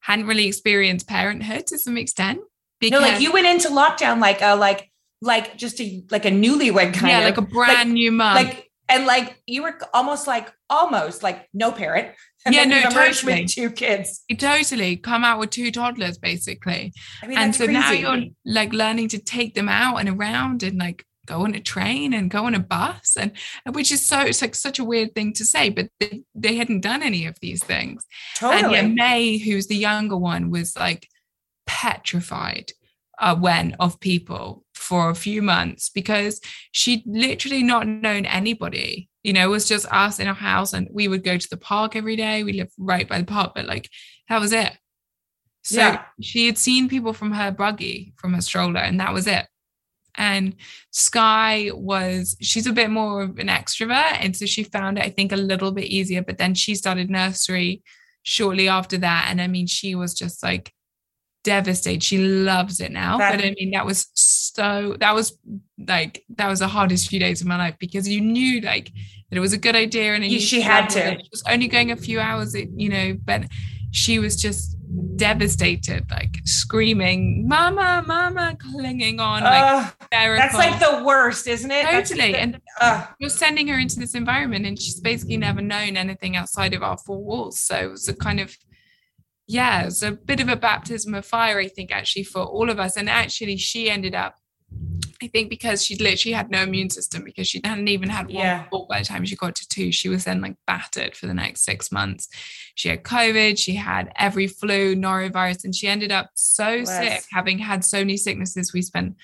hadn't really experienced parenthood to some extent because no like you went into lockdown like a like like just a like a newlywed kind yeah, of like a brand like, new mom like and like you were almost like almost like no parent. And yeah, no, totally. With two kids. You totally come out with two toddlers, basically. I mean, and so crazy. now you're like learning to take them out and around and like go on a train and go on a bus and which is so it's like such a weird thing to say but they, they hadn't done any of these things totally. and yeah, may who's the younger one was like petrified uh, when of people for a few months because she'd literally not known anybody. You know, it was just us in our house, and we would go to the park every day. We lived right by the park, but like that was it. So yeah. she had seen people from her buggy, from her stroller, and that was it. And Sky was, she's a bit more of an extrovert. And so she found it, I think, a little bit easier. But then she started nursery shortly after that. And I mean, she was just like devastated. She loves it now. That, but I mean, that was so, that was like, that was the hardest few days of my life because you knew like that it was a good idea. And she had to. It. She was only going a few hours, you know, but she was just devastated, like screaming, "Mama, Mama!" clinging on, Ugh, like that's like the worst, isn't it? Totally. the- And ugh. you're sending her into this environment, and she's basically never known anything outside of our four walls. So it was a kind of yeah, it's a bit of a baptism of fire, I think, actually, for all of us. And actually, she ended up, I think, because she literally had no immune system because she hadn't even had one Yeah. before by the time she got to two. She was then like battered for the next six months. She had COVID, she had every flu, norovirus, and she ended up so Bless. sick, having had so many sicknesses. We spent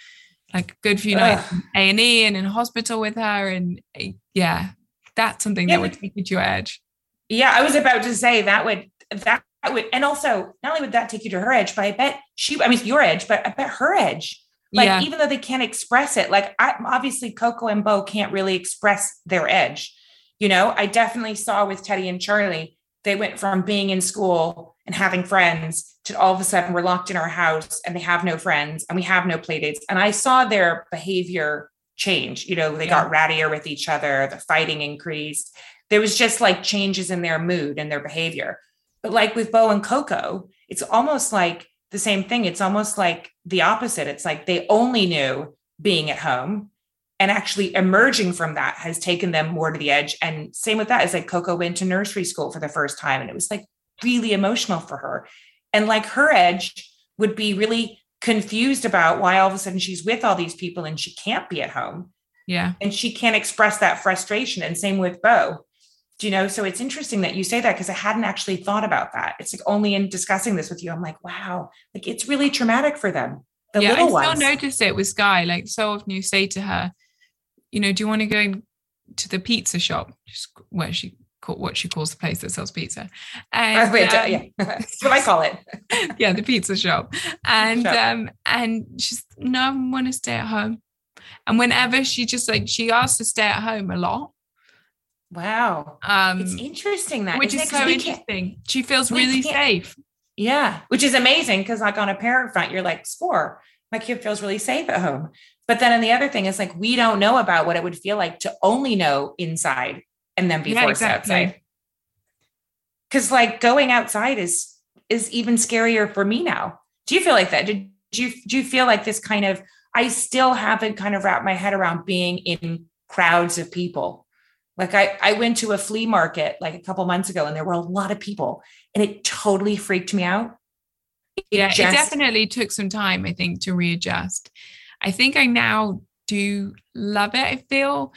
like a good few nights Ugh. in A&E and in hospital with her. And uh, yeah, that's something Yeah, that would take you to your edge. Yeah, I was about to say that would that would, and also not only would that take you to her edge, but I bet she, I mean, your edge, but I bet her edge. Like Yeah. even though they can't express it, like I obviously Coco and Bo can't really express their edge. You know, I definitely saw with Teddy and Charlie, they went from being in school and having friends to all of a sudden we're locked in our house and they have no friends and we have no play dates. And I saw their behavior change. You know, they got rattier with each other, the fighting increased. There was just like changes in their mood and their behavior. But like with Bo and Coco, it's almost like the same thing. It's almost like the opposite. It's like they only knew being at home and actually emerging from that has taken them more to the edge. And same with that is like Coco went to nursery school for the first time and it was like really emotional for her. And like her edge would be really confused about why all of a sudden she's with all these people and she can't be at home Yeah. and she can't express that frustration. And same with Bo. Do you know? So it's interesting that you say that because I hadn't actually thought about that. It's like only in discussing this with you, I'm like, wow, like it's really traumatic for them. The yeah, little I ones. still notice it with Sky. Like so often you say to her, you know, do you want to go to the pizza shop? Just where she what she calls the place that sells pizza. And, wait, um, yeah, that's what I call it. yeah, the pizza shop. And um, and she's no, I want to stay at home. And whenever she just like she asks to stay at home a lot. Wow. Um It's interesting that which is so interesting. She feels really safe. Yeah, which is amazing because like on a parent front, you're like, score. My kid feels really safe at home. But then, and the other thing is like we don't know about what it would feel like to only know inside and then be Yeah, forced exactly. outside. Because like going outside is is even scarier for me now. Do you feel like that? Did you do you feel like this kind of? I still haven't kind of wrapped my head around being in crowds of people. Like I, I went to a flea market like a couple months ago and there were a lot of people and it totally freaked me out. It yeah, just- it definitely took some time, I think, to readjust. I think I now do love it. I feel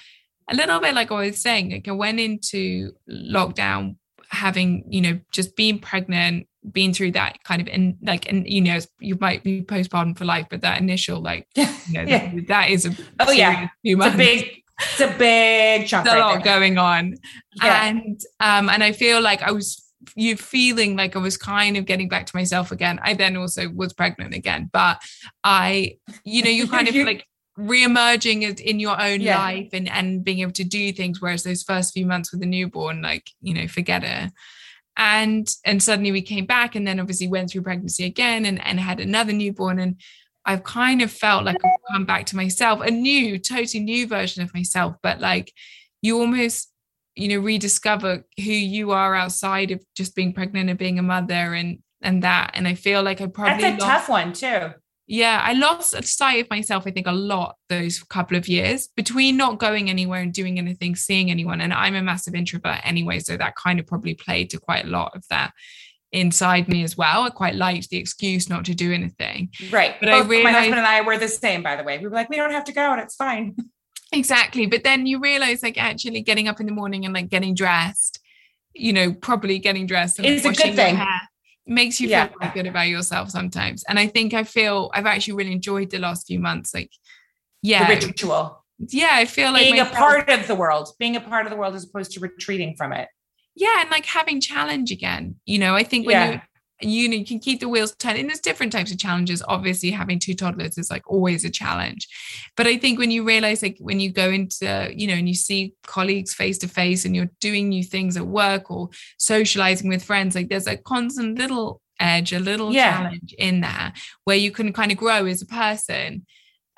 a little bit like I was saying, like I went into lockdown having, you know, just being pregnant, being through that kind of and like and you know, you might be postpartum for life, but that initial like you know, yeah. that is a Oh, yeah. It's a big, it's a big chunk. There's a right lot there. going on. Yeah. And um, and I feel like I was you feeling like I was kind of getting back to myself again. I then also was pregnant again, but I, you know, you kind of You- like re-emerging in your own Yeah. life and and being able to do things. Whereas those first few months with the newborn, like you know, forget it. And and suddenly we came back, and then obviously went through pregnancy again, and and had another newborn, and I've kind of felt like I've come back to myself, a new, totally new version of myself. But like you almost, you know, rediscover who you are outside of just being pregnant and being a mother and and that. And I feel like I probably That's a lost, tough one too. yeah, I lost sight of myself, I think, a lot those couple of years between not going anywhere and doing anything, seeing anyone. And I'm a massive introvert anyway. So that kind of probably played to quite a lot of that inside me as well. I quite liked the excuse not to do anything. Right. But I Both my husband and I were the same, by the way. We were like, we don't have to go and it's fine. Exactly. But then you realize like actually getting up in the morning and like getting dressed, you know, properly getting dressed and It's a good your thing. hair makes you Yeah. feel good about yourself sometimes. And I think I feel I've actually really enjoyed the last few months. Like, yeah, The ritual. yeah, I feel like being a part of the world, being a part of the world as opposed to retreating from it. Yeah, and like having challenge again. You know, I think when Yeah. you you know you can keep the wheels turning. There's different types of challenges. Obviously, having two toddlers is like always a challenge. But I think when you realize like when you go into, you know, and you see colleagues face to face and you're doing new things at work or socializing with friends, like there's a constant little edge, a little Yeah. challenge in there where you can kind of grow as a person.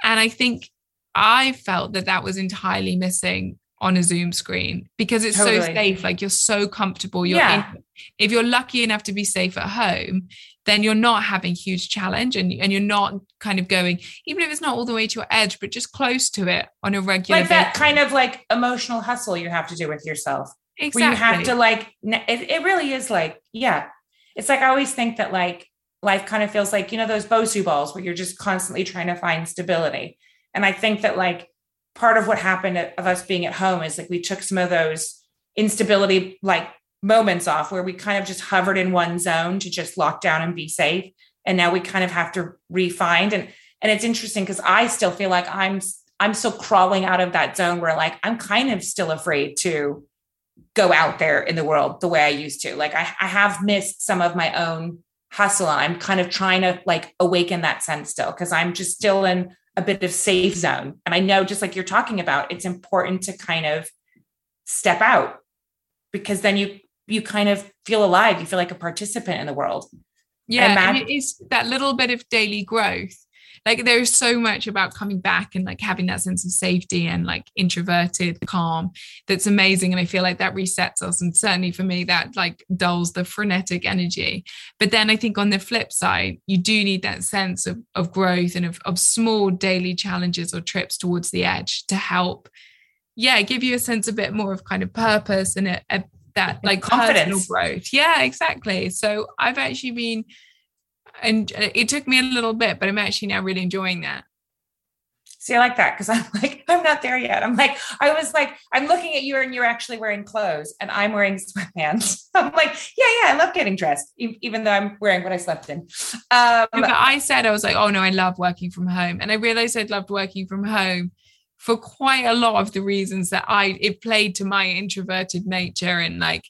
And I think I felt that that was entirely missing on a Zoom screen because it's Totally. so safe. Like you're so comfortable. You're Yeah. in, if you're lucky enough to be safe at home, then you're not having huge challenge and, and you're not kind of going, even if it's not all the way to your edge, but just close to it on a regular like that basis. kind of like emotional hustle you have to do with yourself exactly. where you have to like it, it really is like yeah it's like i always think that like life kind of feels like you know those bosu balls where you're just constantly trying to find stability and i think that like part of what happened of us being at home is like we took some of those instability like moments off where we kind of just hovered in one zone to just lock down and be safe. And now we kind of have to refine and and it's interesting because i still feel like i'm i'm still crawling out of that zone where like i'm kind of still afraid to go out there in the world the way i used to. Like i, I have missed some of my own hustle. I'm kind of trying to like awaken that sense still because i'm just still in a bit of safe zone and i know just like you're talking about it's important to kind of step out because then you you kind of feel alive you feel like a participant in the world Yeah, and imagine- it is that little bit of daily growth. Like there's so much about coming back and like having that sense of safety and like introverted calm that's amazing. And I feel like that resets us. And certainly for me, that like dulls the frenetic energy. But then I think on the flip side, you do need that sense of, of growth and of, of small daily challenges or trips towards the edge to help, yeah, give you a sense a bit more of kind of purpose and a, a that like confidence. growth. Yeah, exactly. So I've actually been and uh, it took me a little bit, but I'm actually now really enjoying that. See, I like that because I'm like, I'm not there yet. I'm like, I was like, I'm looking at you and you're actually wearing clothes and I'm wearing sweatpants. I'm like, yeah, yeah, I love getting dressed, even though I'm wearing what I slept in. Um, but I said I was like, oh no, I love working from home, and I realized I'd loved working from home for quite a lot of the reasons that I it played to my introverted nature and like.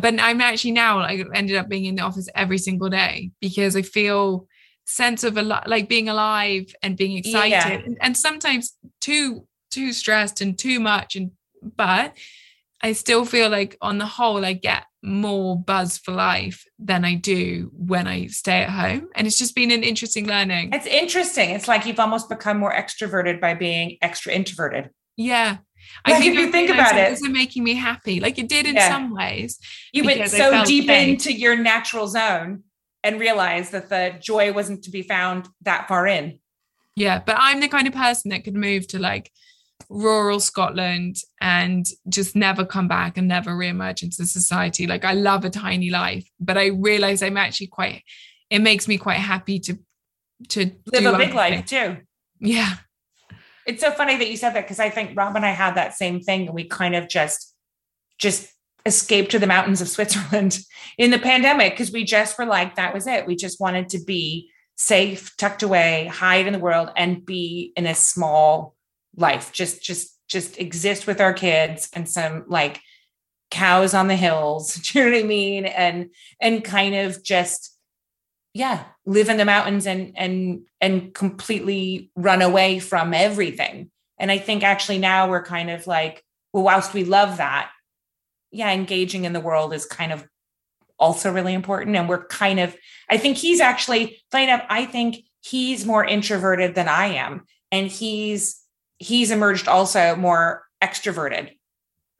But I'm actually now like ended up being in the office every single day because I feel sense of a lot like being alive and being excited Yeah. and, and sometimes too too stressed and too much and but I still feel like on the whole I get more buzz for life than I do when I stay at home and it's just been an interesting learning. it's interesting. It's like you've almost become more extroverted by being extra introverted. Yeah. Like, think if you I think about it- is making me happy. Like it did in Yeah. some ways. You went so deep safe. into your natural zone and realized that the joy wasn't to be found that far in. Yeah. But I'm the kind of person that could move to like rural Scotland and just never come back and never reemerge into society. Like I love a tiny life, but I realize I'm actually quite it makes me quite happy to to Live a big life too. Yeah. It's so funny that you said that because I think Rob and I had that same thing and we kind of just just escaped to the mountains of Switzerland in the pandemic because we just were like that was it. We just wanted to be safe, tucked away, hide in the world and be in a small life. Just just just exist with our kids and some like cows on the hills. Do you know what I mean? And and kind of just yeah live in the mountains and and and completely run away from everything. And i think actually now we're kind of like well whilst we love that yeah engaging in the world is kind of also really important. And we're kind of i think he's actually funny enough i think he's more introverted than i am. And he's he's emerged also more extroverted.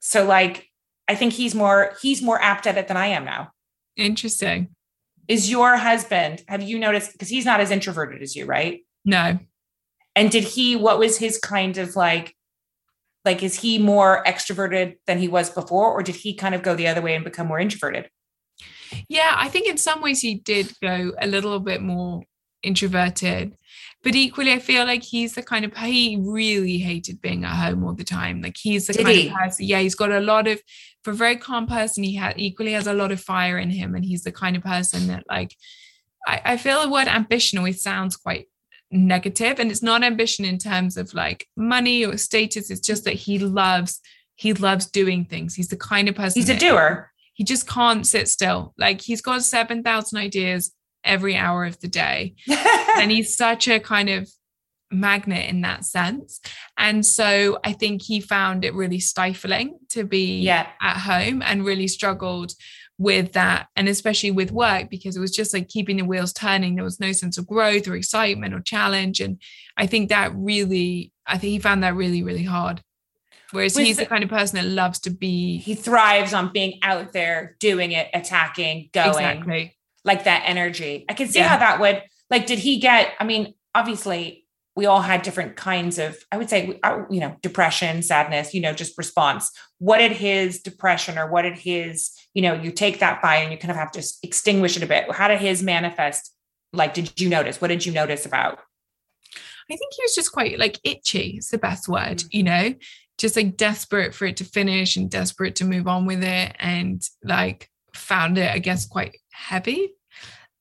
So like i think he's more he's more apt at it than i am now. Interesting. Is your husband have you noticed because he's not as introverted as you right No. and did he what was his kind of like like is he more extroverted than he was before or did he kind of go the other way and become more introverted Yeah, I think in some ways he did go a little bit more introverted. But equally, I feel like he's the kind of he really hated being at home all the time. Like he's the Did kind he? of person, yeah, he's got a lot of for a very calm person, he had equally has a lot of fire in him. And he's the kind of person that like I, I feel the word ambition always sounds quite. And it's not ambition in terms of like money or status. It's just that he loves, he loves doing things. He's the kind of person he's a doer he just can't sit still. Like he's got 7,000 ideas every hour of the day. and he's such a kind of magnet in that sense. And so I think he found it really stifling to be Yeah. at home and really struggled with that. And especially with work, because it was just like keeping the wheels turning. There was no sense of growth or excitement or challenge. And I think that really, I think he found that really, really hard. Whereas he's the the- kind of person that loves to be He thrives on being out there, doing it, attacking, going, exactly. Like that energy. I can see Yeah. how that would like. Did he get? I mean, obviously, we all had different kinds of. I would say, uh, you know, depression, sadness. You know, just response. What did his depression or what did his? You know, you take that fire and you kind of have to extinguish it a bit. How did his manifest? Like, did you notice? What did you notice about? I think he was just quite like itchy, It's the best word, Mm. you know, just like desperate for it to finish and desperate to move on with it and like found it, I guess, quite heavy.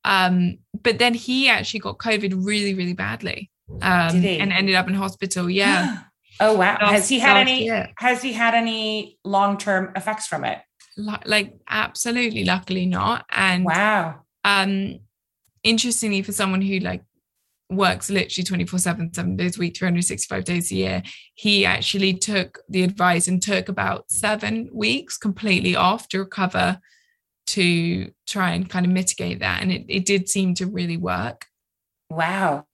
Um, but then he actually got COVID really, really badly. Um and ended up in hospital. Yeah. oh wow. Last- has he had any? year. Has he had any long term effects from it? Li- like absolutely luckily not. And Wow. um interestingly for someone who like works literally 24 7 7 days a week 365 days a year he actually took the advice and took about seven weeks completely off to recover to try and kind of mitigate that and it, it did seem to really work Wow.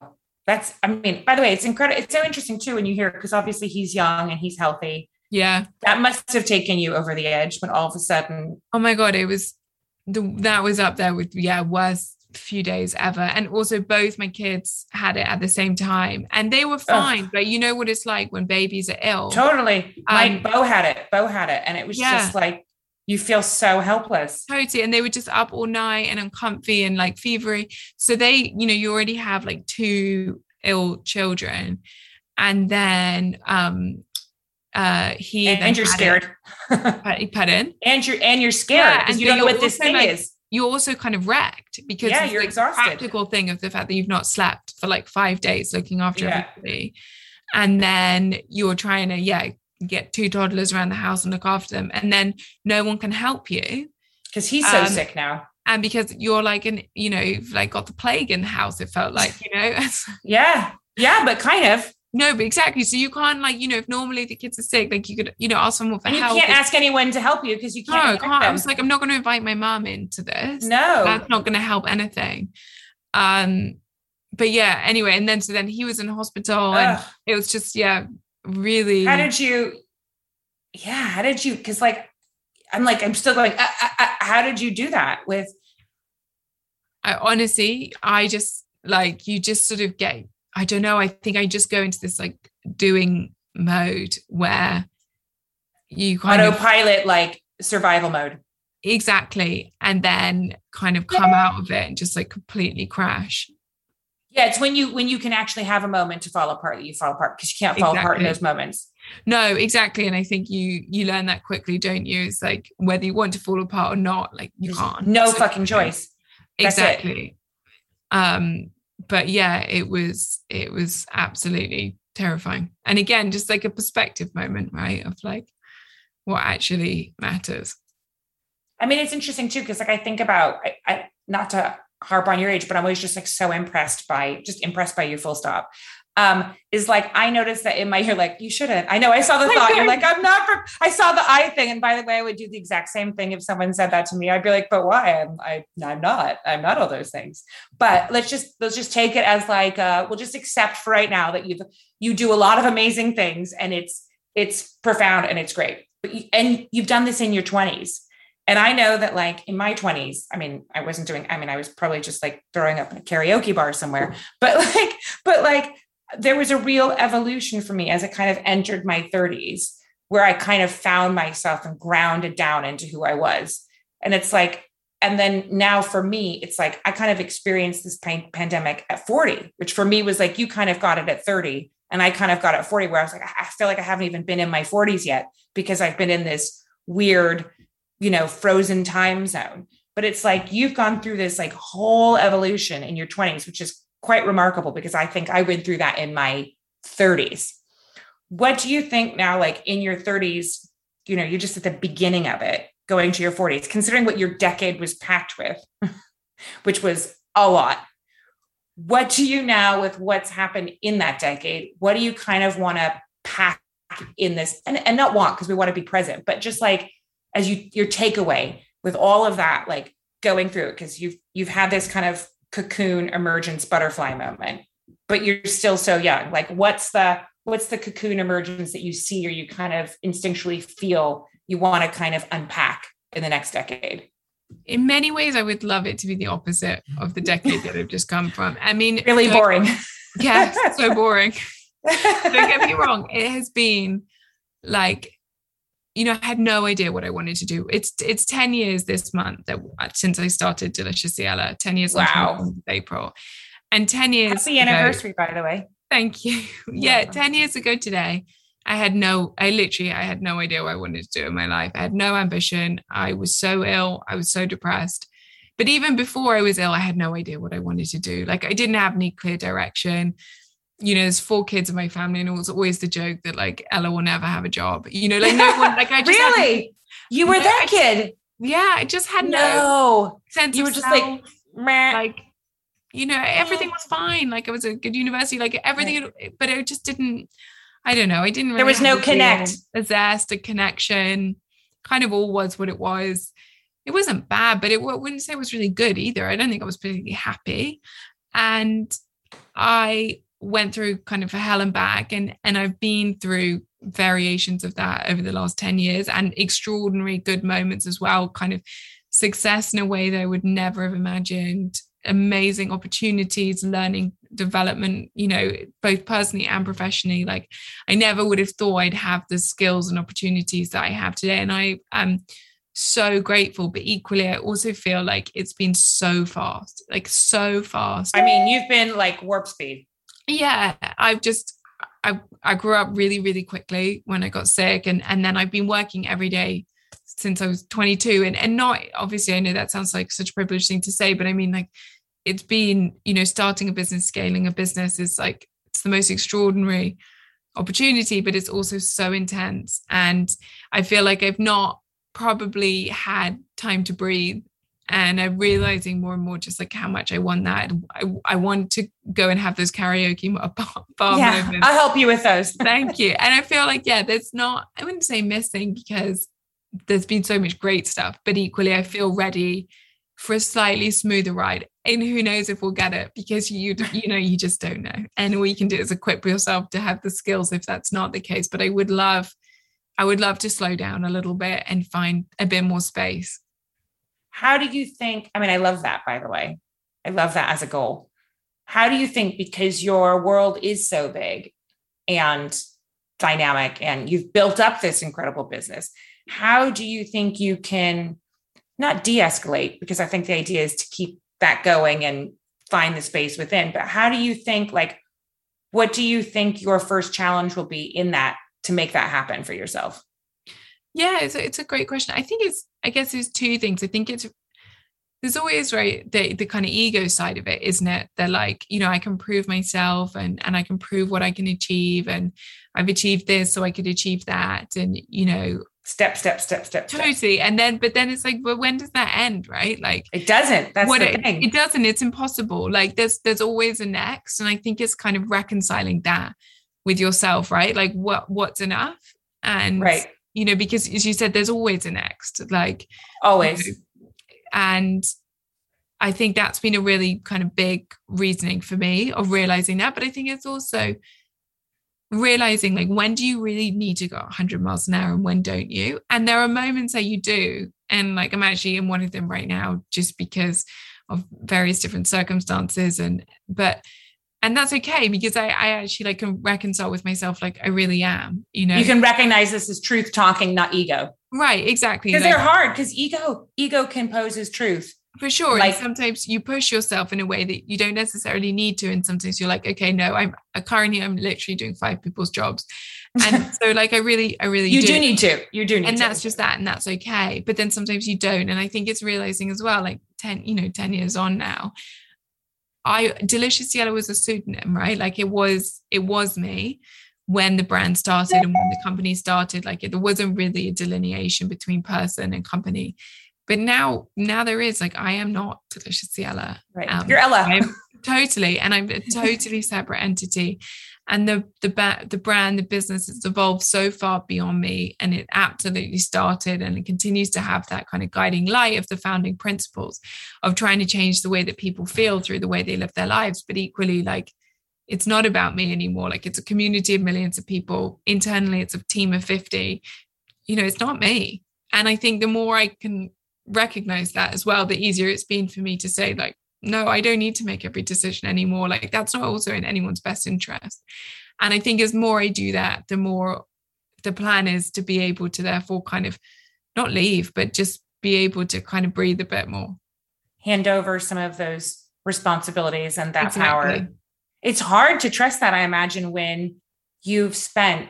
That's, I mean, by the way, it's incredible. It's so interesting too when you hear, because obviously he's young and he's healthy. yeah That must have taken you over the edge when all of a sudden, oh my god it was the that was up there with yeah worst few days ever and also both my kids had it at the same time and they were fine but you know what it's like when babies are ill totally, my Um, Bo had it. Bo had it. And it was Yeah. just like, you feel so helpless. Totally. And they were just up all night and uncomfy and like fevery. So they, you know, you already have like two ill children. And then um uh he And, and you're scared. it- pardon. and you're, and you're scared Yeah, because and you don't know what this thing like, is. You're also kind of wrecked because Yeah, you're like, exhausted. Practical thing of the fact that you've not slept for like five days looking after Yeah. everybody. And then you're trying to, yeah, get two toddlers around the house and look after them. And then no one can help you. Because he's so um, sick now. and because you're like in you know you've like got the plague in the house it felt like you know Yeah. Yeah. But kind of. no but exactly so you can't like you know if normally the kids are sick like you could you know ask someone for And you help can't ask anyone to help you because you can't. Infect can't. I was like i'm not going to invite my mom into this no. that's not going to help anything um but yeah anyway and then so then he was in hospital and it was just yeah really how did you yeah how did you because like i'm like i'm still going uh, uh, uh, how did you do that with I honestly, I just like you just sort of get, I don't know, I think I just go into this like doing mode where you kind of autopilot like survival mode exactly and then kind of come out of it and just like completely crash. Yeah it's when you when you can actually have a moment to fall apart that you fall apart because you can't fall apart in those moments No, exactly. And I think you you learn that quickly, don't you? It's like whether you want to fall apart or not, like you There's can't. no So- fucking choice That's it. exactly um but yeah it was it was absolutely terrifying and again just like a perspective moment right of like what actually matters i mean it's interesting too because like i think about I, I not to harp on your age but i'm always just like so impressed by just impressed by you full stop. Um is like i noticed that in my you're like you shouldn't. I know i saw the thought you're like i'm not for, i saw the i thing and by the way i would do the exact same thing if someone said that to me. I'd be like but why? I'm I, i'm not. I'm not all those things. But let's just let's just take it as like uh we'll just accept for right now that you've you do a lot of amazing things and it's it's profound and it's great. But you, and you've done this in your 20s and I know that, like in my 20s, I mean, I wasn't doing, I mean, I was probably just like throwing up in a karaoke bar somewhere, but like, but like, there was a real evolution for me as it kind of entered my 30s, where I kind of found myself and grounded down into who I was. And it's like, and then now for me, it's like I kind of experienced this pan- pandemic at 40, which for me was like, you kind of got it at 30. And I kind of got it at 40, where I was like, I feel like I haven't even been in my 40s yet because I've been in this weird you know, frozen time zone. But it's like you've gone through this like whole evolution in your 20s, which is quite remarkable because I think I went through that in my 30s. What do you think now, like in your 30s, you know, you're just at the beginning of it, going to your 40s, considering what your decade was packed with, which was a lot. What do you now, with what's happened in that decade, what do you kind of want to pack in this? And, and not want because we want to be present, but just like as you your takeaway with all of that like going through it because you've you've had this kind of cocoon emergence butterfly moment but you're still so young like what's the what's the cocoon emergence that you see or you kind of instinctually feel you want to kind of unpack in the next decade? In many ways, I would love it to be the opposite of the decade that I've just come from. I mean, really like, boring. Yeah, so boring. Don't get me wrong. It has been like, you know, I had no idea what I wanted to do. It's it's 10 years this month that uh, since I started Deliciously Ella, 10 years wow. April. And 10 years Happy anniversary, ago, by the way. Thank you. Yeah, 10 years ago today, I had no, I literally, I had no idea what I wanted to do in my life. I had no ambition. I was so ill. I was so depressed. But even before I was ill, I had no idea what I wanted to do. Like I didn't have any clear direction. You know, there's four kids in my family, and it was always the joke that like Ella will never have a job. You know, like no one, like I just really, you were that kid. Yeah, I just had no, no sense. You were just self. like, Meh. like you know, everything was fine. Like it was a good university, like everything, right. but it just didn't. I don't know. I didn't. Really there was no connect, a zest, a connection. Kind of all was what it was. It wasn't bad, but it I wouldn't say it was really good either. I don't think I was particularly happy, and I went through kind of hell and back, and and I've been through variations of that over the last 10 years and extraordinary good moments as well kind of success in a way that I would never have imagined amazing opportunities learning development you know both personally and professionally. Like i never would have thought i'd have the skills and opportunities that i have today and i am so grateful but equally i also feel like it's been so fast like so fast. I mean you've been like warp speed yeah i've just I, I grew up really really quickly when i got sick and and then i've been working every day since I was 22 and and not obviously I know that sounds like such a privileged thing to say but I mean like it's been you know starting a business scaling a business is like it's the most extraordinary opportunity but it's also so intense and I feel like I've not probably had time to breathe and I'm realizing more and more just like how much I want that. I, I want to go and have those karaoke bar, yeah, moments. I'll help you with those. Thank you. And I feel like yeah, there's not. I wouldn't say missing because there's been so much great stuff, but equally, I feel ready for a slightly smoother ride. And who knows if we'll get it because you you know you just don't know. And all you can do is equip yourself to have the skills if that's not the case. But I would love, I would love to slow down a little bit and find a bit more space. How do you think? I mean, I love that by the way. I love that as a goal. How do you think because your world is so big and dynamic and you've built up this incredible business? how do you think you can not de-escalate because i think the idea is to keep that going and find the space within but how do you think like what do you think your first challenge will be in that to make that happen for yourself yeah it's a, it's a great question i think it's i guess there's two things i think it's there's always right the, the kind of ego side of it isn't it they're like you know i can prove myself and and i can prove what i can achieve and i've achieved this so i could achieve that and you know step, step, step, step. Totally. Step. And then, but then it's like, but when does that end? Right. Like it doesn't. That's what the it, thing. It doesn't. It's impossible. Like there's there's always a next. And I think it's kind of reconciling that with yourself, right? Like what what's enough? And right. You know, because as you said, there's always a next. Like always. You know, and I think that's been a really kind of big reasoning for me of realizing that. But I think it's also realizing like when do you really need to go 100 miles an hour and when don't you and there are moments that you do and like i'm actually in one of them right now just because of various different circumstances and but and that's okay because I, I actually like can reconcile with myself like i really am you know? You can recognize this as truth talking not ego. Right exactly because like, they're hard because ego ego composes truth. For sure like and sometimes you push yourself in a way that you don't necessarily need to and sometimes you're like okay no i'm uh, currently i'm literally doing five people's jobs. And so like i really i really you do, do need to you do need and to. that's just that and that's okay but then sometimes you don't and i think it's realizing as well like 10 you know 10 years on now i deliciously ella was a pseudonym right like it was it was me when the brand started and when the company started like it, there wasn't really a delineation between person and company but now, now there is like I am not Deliciously Ella. Right. Um, You're Ella. I'm totally, and I'm a totally separate entity. And the the the brand, the business has evolved so far beyond me, and it absolutely started, and it continues to have that kind of guiding light of the founding principles of trying to change the way that people feel through the way they live their lives. But equally, like it's not about me anymore. Like it's a community of millions of people. Internally, it's a team of 50. You know, it's not me. And I think the more I can recognize that as well, the easier it's been for me to say, like, no, I don't need to make every decision anymore. Like that's not also in anyone's best interest. And I think as more I do that, the more the plan is to be able to therefore kind of not leave, but just be able to kind of breathe a bit more. Hand over some of those responsibilities and that exactly. power it's hard to trust that, I imagine, when you've spent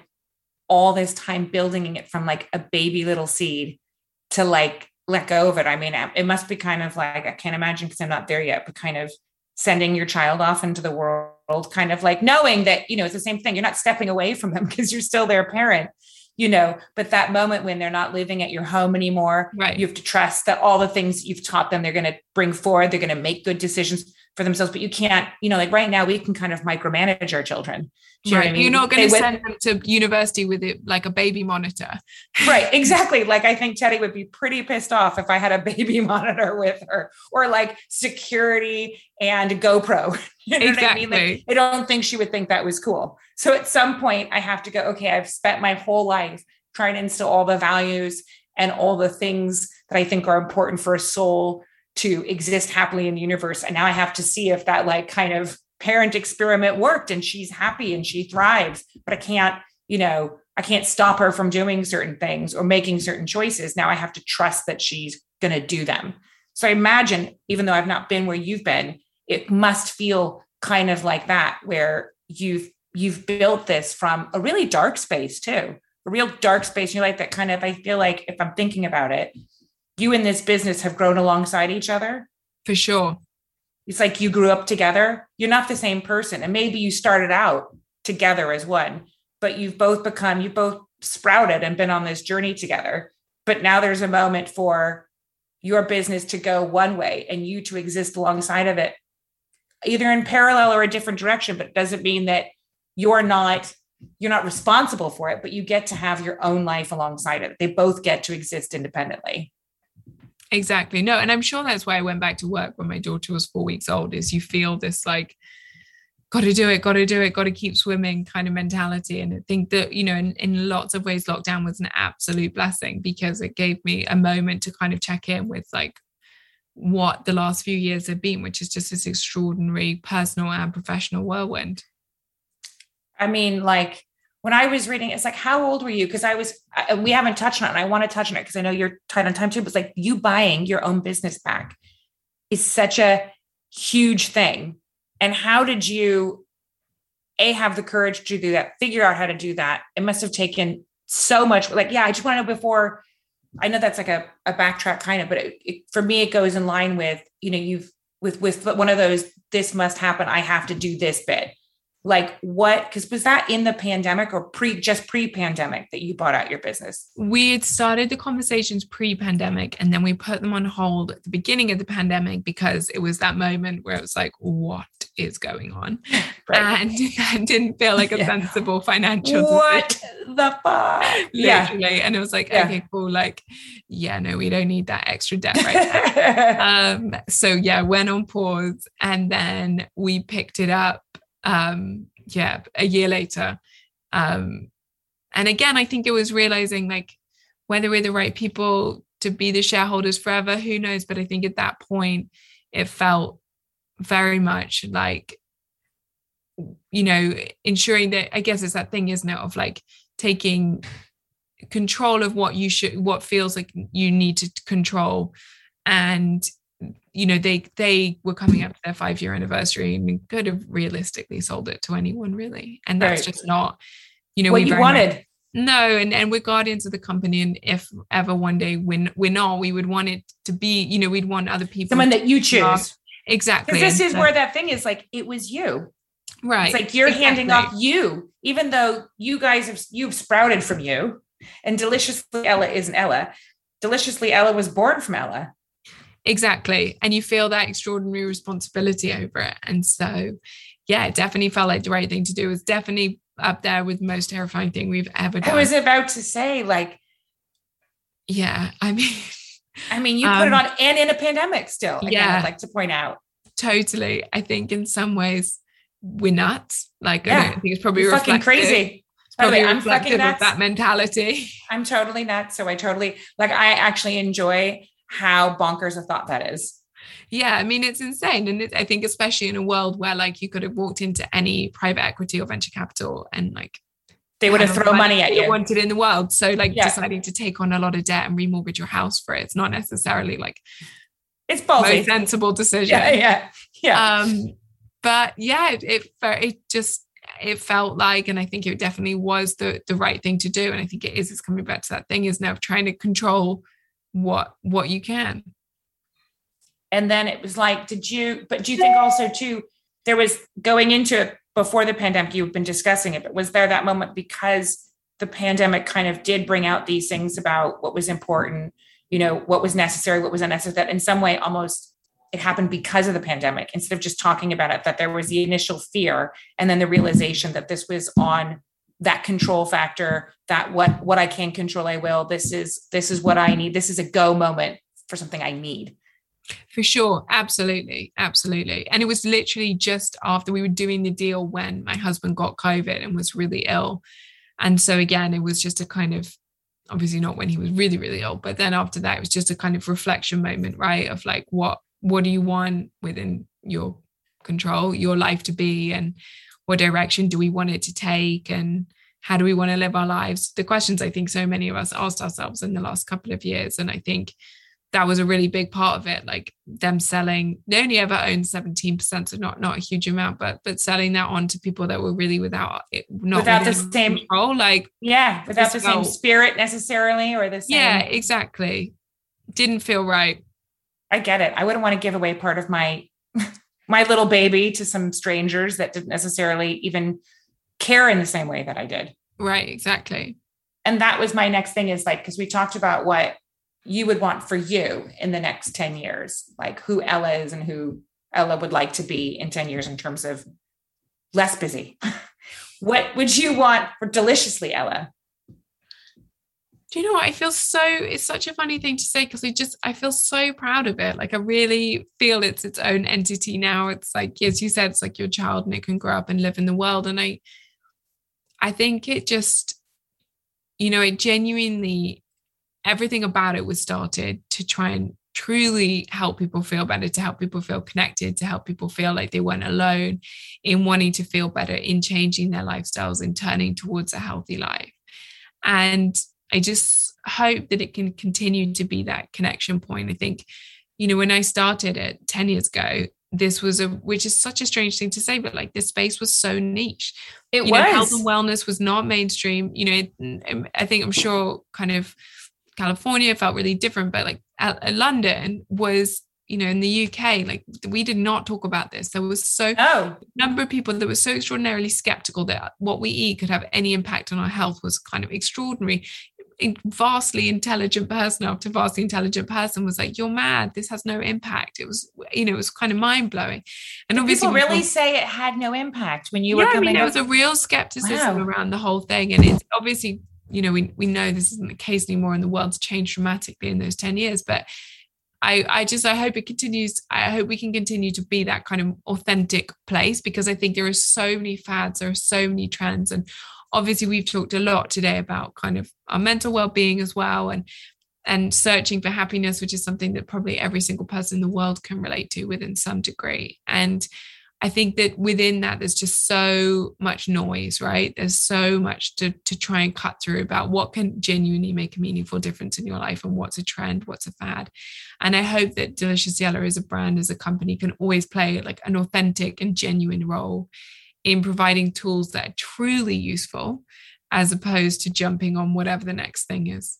all this time building it from like a baby little seed to like let go of it. I mean, it must be kind of like, I can't imagine because I'm not there yet, but kind of sending your child off into the world, kind of like knowing that, you know, it's the same thing. You're not stepping away from them because you're still their parent, you know, but that moment when they're not living at your home anymore, right. you have to trust that all the things you've taught them, they're going to bring forward, they're going to make good decisions for themselves, but you can't, you know, like right now we can kind of micromanage our children. You right. I mean? You're not going to send them to university with it like a baby monitor. right. Exactly. Like I think Teddy would be pretty pissed off if I had a baby monitor with her or like security and GoPro. You know exactly. I, mean? like, I don't think she would think that was cool. So at some point I have to go, okay, I've spent my whole life trying to instill all the values and all the things that I think are important for a soul to exist happily in the universe. And now I have to see if that like kind of parent experiment worked and she's happy and she thrives. But I can't, you know, I can't stop her from doing certain things or making certain choices. Now I have to trust that she's going to do them. So I imagine, even though I've not been where you've been, it must feel kind of like that, where you've you've built this from a really dark space too, a real dark space. You like that kind of. I feel like if I'm thinking about it, you in this business have grown alongside each other. For sure. It's like you grew up together. You're not the same person. And maybe you started out together as one, but you've both become, you both sprouted and been on this journey together. But now there's a moment for your business to go one way and you to exist alongside of it, either in parallel or a different direction. But it doesn't mean that you're not you're not responsible for it, but you get to have your own life alongside it. They both get to exist independently. Exactly. No, and I'm sure that's why I went back to work when my daughter was four weeks old, is you feel this like, got to do it, got to do it, got to keep swimming kind of mentality. And I think that, you know, in, in lots of ways, lockdown was an absolute blessing because it gave me a moment to kind of check in with like what the last few years have been, which is just this extraordinary personal and professional whirlwind. I mean, like when I was reading, it's like, how old were you? Because I was, I, we haven't touched on it. And I want to touch on it because I know you're tight on time too. But it's like you buying your own business back is such a huge thing. And how did you, A, have the courage to do that, figure out how to do that? It must have taken so much. Like, yeah, I just want to know before. I know that's like a, a backtrack kind of, but it, it, for me, it goes in line with, you know, you've, with, with one of those, this must happen. I have to do this bit like what because was that in the pandemic or pre just pre-pandemic that you bought out your business we had started the conversations pre-pandemic and then we put them on hold at the beginning of the pandemic because it was that moment where it was like what is going on right. and I didn't feel like a yeah. sensible financial what decision. the fuck literally yeah. and it was like yeah. okay cool like yeah no we don't need that extra debt right now um so yeah went on pause and then we picked it up um yeah a year later. Um and again i think it was realizing like whether we're the right people to be the shareholders forever who knows? But i think at that point it felt very much like you know ensuring that i guess it's that thing isn't it of like taking control of what you should what feels like you need to control. And you know they they were coming up to their five year anniversary and could have realistically sold it to anyone really. And that's right. just not you know what you wanted much, no and and we're guardians of the company and if ever one day when we're not we would want it to be you know we'd want other people someone that you choose. Exactly because this and is where that thing is like it was you. Right it's like you're exactly. handing off you even though you guys have you've sprouted from you. And deliciously ella isn't ella. Deliciously ella was born from ella Exactly. And you feel that extraordinary responsibility over it. And so, yeah, it definitely felt like the right thing to do. It was definitely up there with the most terrifying thing we've ever done. I was about to say, like, yeah, I mean, I mean, you put um, it on and in a pandemic still. Again, yeah, I'd like to point out. Totally. I think in some ways, we're nuts. Like Yeah. I don't think it's probably fucking crazy. It's By the probably I'm fucking nuts. that mentality. I'm totally nuts. So I totally like I actually enjoy how bonkers a thought that is. Yeah, I mean it's insane, and it, I think especially in a world where like you could have walked into any private equity or venture capital and like They would have thrown money at you. wanted in the world. So like Yeah. deciding to take on a lot of debt and remortgage your house for it, it's not necessarily like It's ballsy. most sensible decision. Yeah, yeah, yeah. um but yeah it, it it just it felt like and i think it definitely was the the right thing to do and i think it is it's coming back to that thing is now trying to control what what you can and then it was like, did you? But do you think also too? There was going into it before the pandemic. You've been discussing it, but was there that moment because the pandemic kind of did bring out these things about what was important, you know, what was necessary, what was unnecessary? That in some way almost it happened because of the pandemic instead of just talking about it. That there was the initial fear and then the realization that this was on that control factor that what what i can control i will. This is this is what i need. This is a go moment for something i need. For sure. Absolutely. Absolutely. And it was literally just after we were doing the deal when my husband got covid and was really ill. And so again it was just a kind of obviously not when he was really really ill but then after that it was just a kind of reflection moment right? Of like what what do you want within your control your life to be? And what direction do we want it to take and how do we want to live our lives the questions i think so many of us asked ourselves in the last couple of years and i think that was a really big part of it like them selling they only ever owned 17% so not not a huge amount but but selling that on to people that were really without it not Without the same- role like Yeah, without the Just same spirit necessarily or the same. yeah exactly didn't feel right I get it. I wouldn't want to give away part of my my little baby to some strangers that didn't necessarily even care in the same way that I did. right exactly And that was my next thing is like because we talked about what you would want for you in the next 10 years, like who Ella is and who Ella would like to be in 10 years in terms of less busy. what would you want for deliciously Ella? Do you know what? I feel so it's such a funny thing to say because i just i feel so proud of it. Like i really feel it's its own entity now. It's like as you said it's like your child and it can grow up and live in the world. And i i think it just you know it genuinely everything about it was started to try and truly help people feel better to help people feel connected to help people feel like they weren't alone in wanting to feel better in changing their lifestyles and turning towards a healthy life. And I just hope that it can continue to be that connection point. I think, you know, when I started it 10 years ago, this was a, which is such a strange thing to say, but like this space was so niche. It you know, health and wellness was not mainstream. You know, it- I think I'm sure kind of California felt really different, but like uh, London was, you know, in the UK, like we did not talk about this. There was so Oh, number of people that were so extraordinarily skeptical that what we eat could have any impact on our health was kind of extraordinary. Vastly intelligent person after vastly intelligent person was like, "You're mad. This has no impact." It was, you know, it was kind of mind blowing. And Did obviously, people really say it had no impact when you yeah, were I coming mean, there was a real skepticism Wow. around the whole thing, and it's obviously, you know, we we know this isn't the case anymore, and the world's changed dramatically in those ten years, but. I, I just I hope it continues. I hope we can continue to be that kind of authentic place because I think there are so many fads, there are so many trends, and obviously we've talked a lot today about kind of our mental well-being as well, and and searching for happiness, which is something that probably every single person in the world can relate to within some degree. And I think that within that, there's just so much noise, right? There's so much to, to try and cut through about what can genuinely make a meaningful difference in your life and what's a trend, what's a fad. And I hope that Deliciously Ella as a brand, as a company, can always play like an authentic and genuine role in providing tools that are truly useful as opposed to jumping on whatever the next thing is.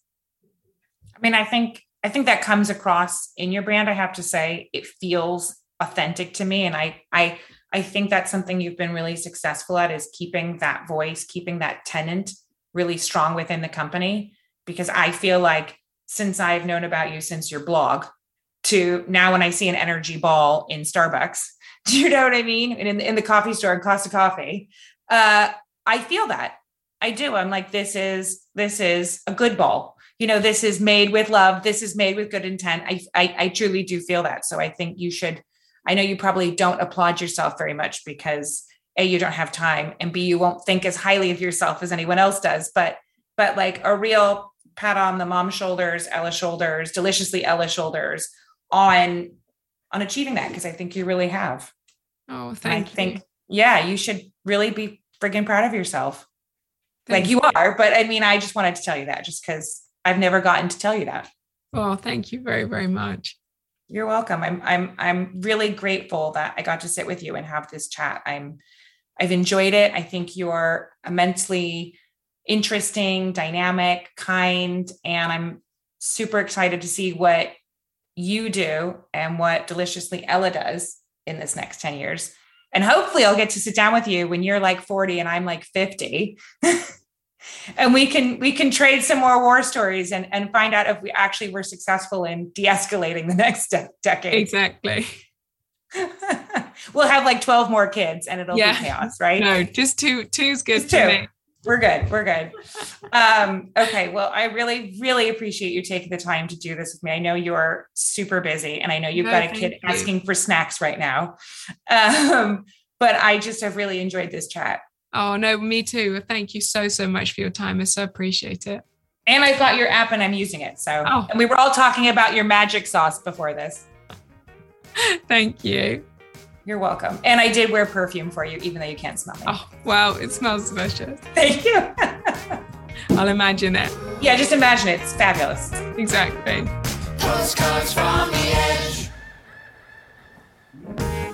I mean, I think I think that comes across in your brand. I have to say, it feels authentic to me, and I I I think that's something you've been really successful at is keeping that voice, keeping that tenant really strong within the company. Because I feel like since I've known about you since your blog, to now when I see an energy ball in Starbucks, do you know what I mean? And in, in the coffee store Costa Coffee, uh, I feel that. I do. I'm like, this is this is a good ball you know this is made with love this is made with good intent I, I i truly do feel that so i think you should i know you probably don't applaud yourself very much because a you don't have time and b you won't think as highly of yourself as anyone else does but but like a real pat on the mom shoulders ella shoulders deliciously ella shoulders on on achieving that because i think you really have. Oh thank you. I you. think yeah you should really be friggin' proud of yourself. Thank like you are but i mean i just wanted to tell you that just because i've never gotten to tell you that. Oh thank you very very much. You're welcome. I'm i'm i'm really grateful that i got to sit with you and have this chat. I'm i've enjoyed it. I think you're immensely interesting dynamic kind and i'm super excited to see what you do and what deliciously ella does in this next 10 years. And hopefully i'll get to sit down with you when you're like 40 and i'm like 50 and we can we can trade some more war stories and and find out if we actually were successful in de-escalating the next de- decade. Exactly. We'll have like 12 more kids and it'll Yeah. be chaos right? No just two two's good Just two. We're good we're good. Um okay well i really really appreciate you taking the time to do this with me. I know you're super busy and i know you've No, got a kid you. asking for snacks right now. Um but i just have really enjoyed this chat. Oh no me too. Thank you so so much for your time. I so appreciate it. And i've got your app and i'm using it so. Oh. and we were all talking about your magic sauce before this. Thank you you're welcome and i did wear perfume for you even though you can't smell me oh wow it smells delicious thank you i'll imagine it yeah just imagine it. it's fabulous exactly Postcards from the edge.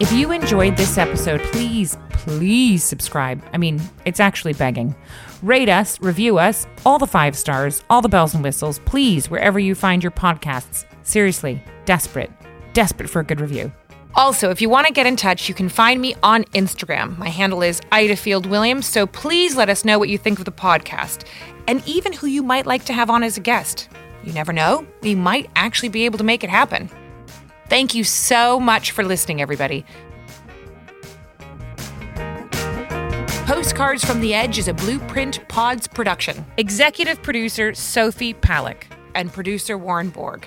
If you enjoyed this episode, please, please subscribe. I mean, it's actually begging. Rate us, review us, all the five stars, all the bells and whistles, please, wherever you find your podcasts. Seriously, desperate, desperate for a good review. Also, if you want to get in touch, you can find me on Instagram. My handle is Ida Field Williams, so please let us know what you think of the podcast and even who you might like to have on as a guest. You never know, we might actually be able to make it happen. Thank you so much for listening, everybody. Postcards from the Edge is a Blueprint Pods production. Executive producer Sophie Palick and producer Warren Borg.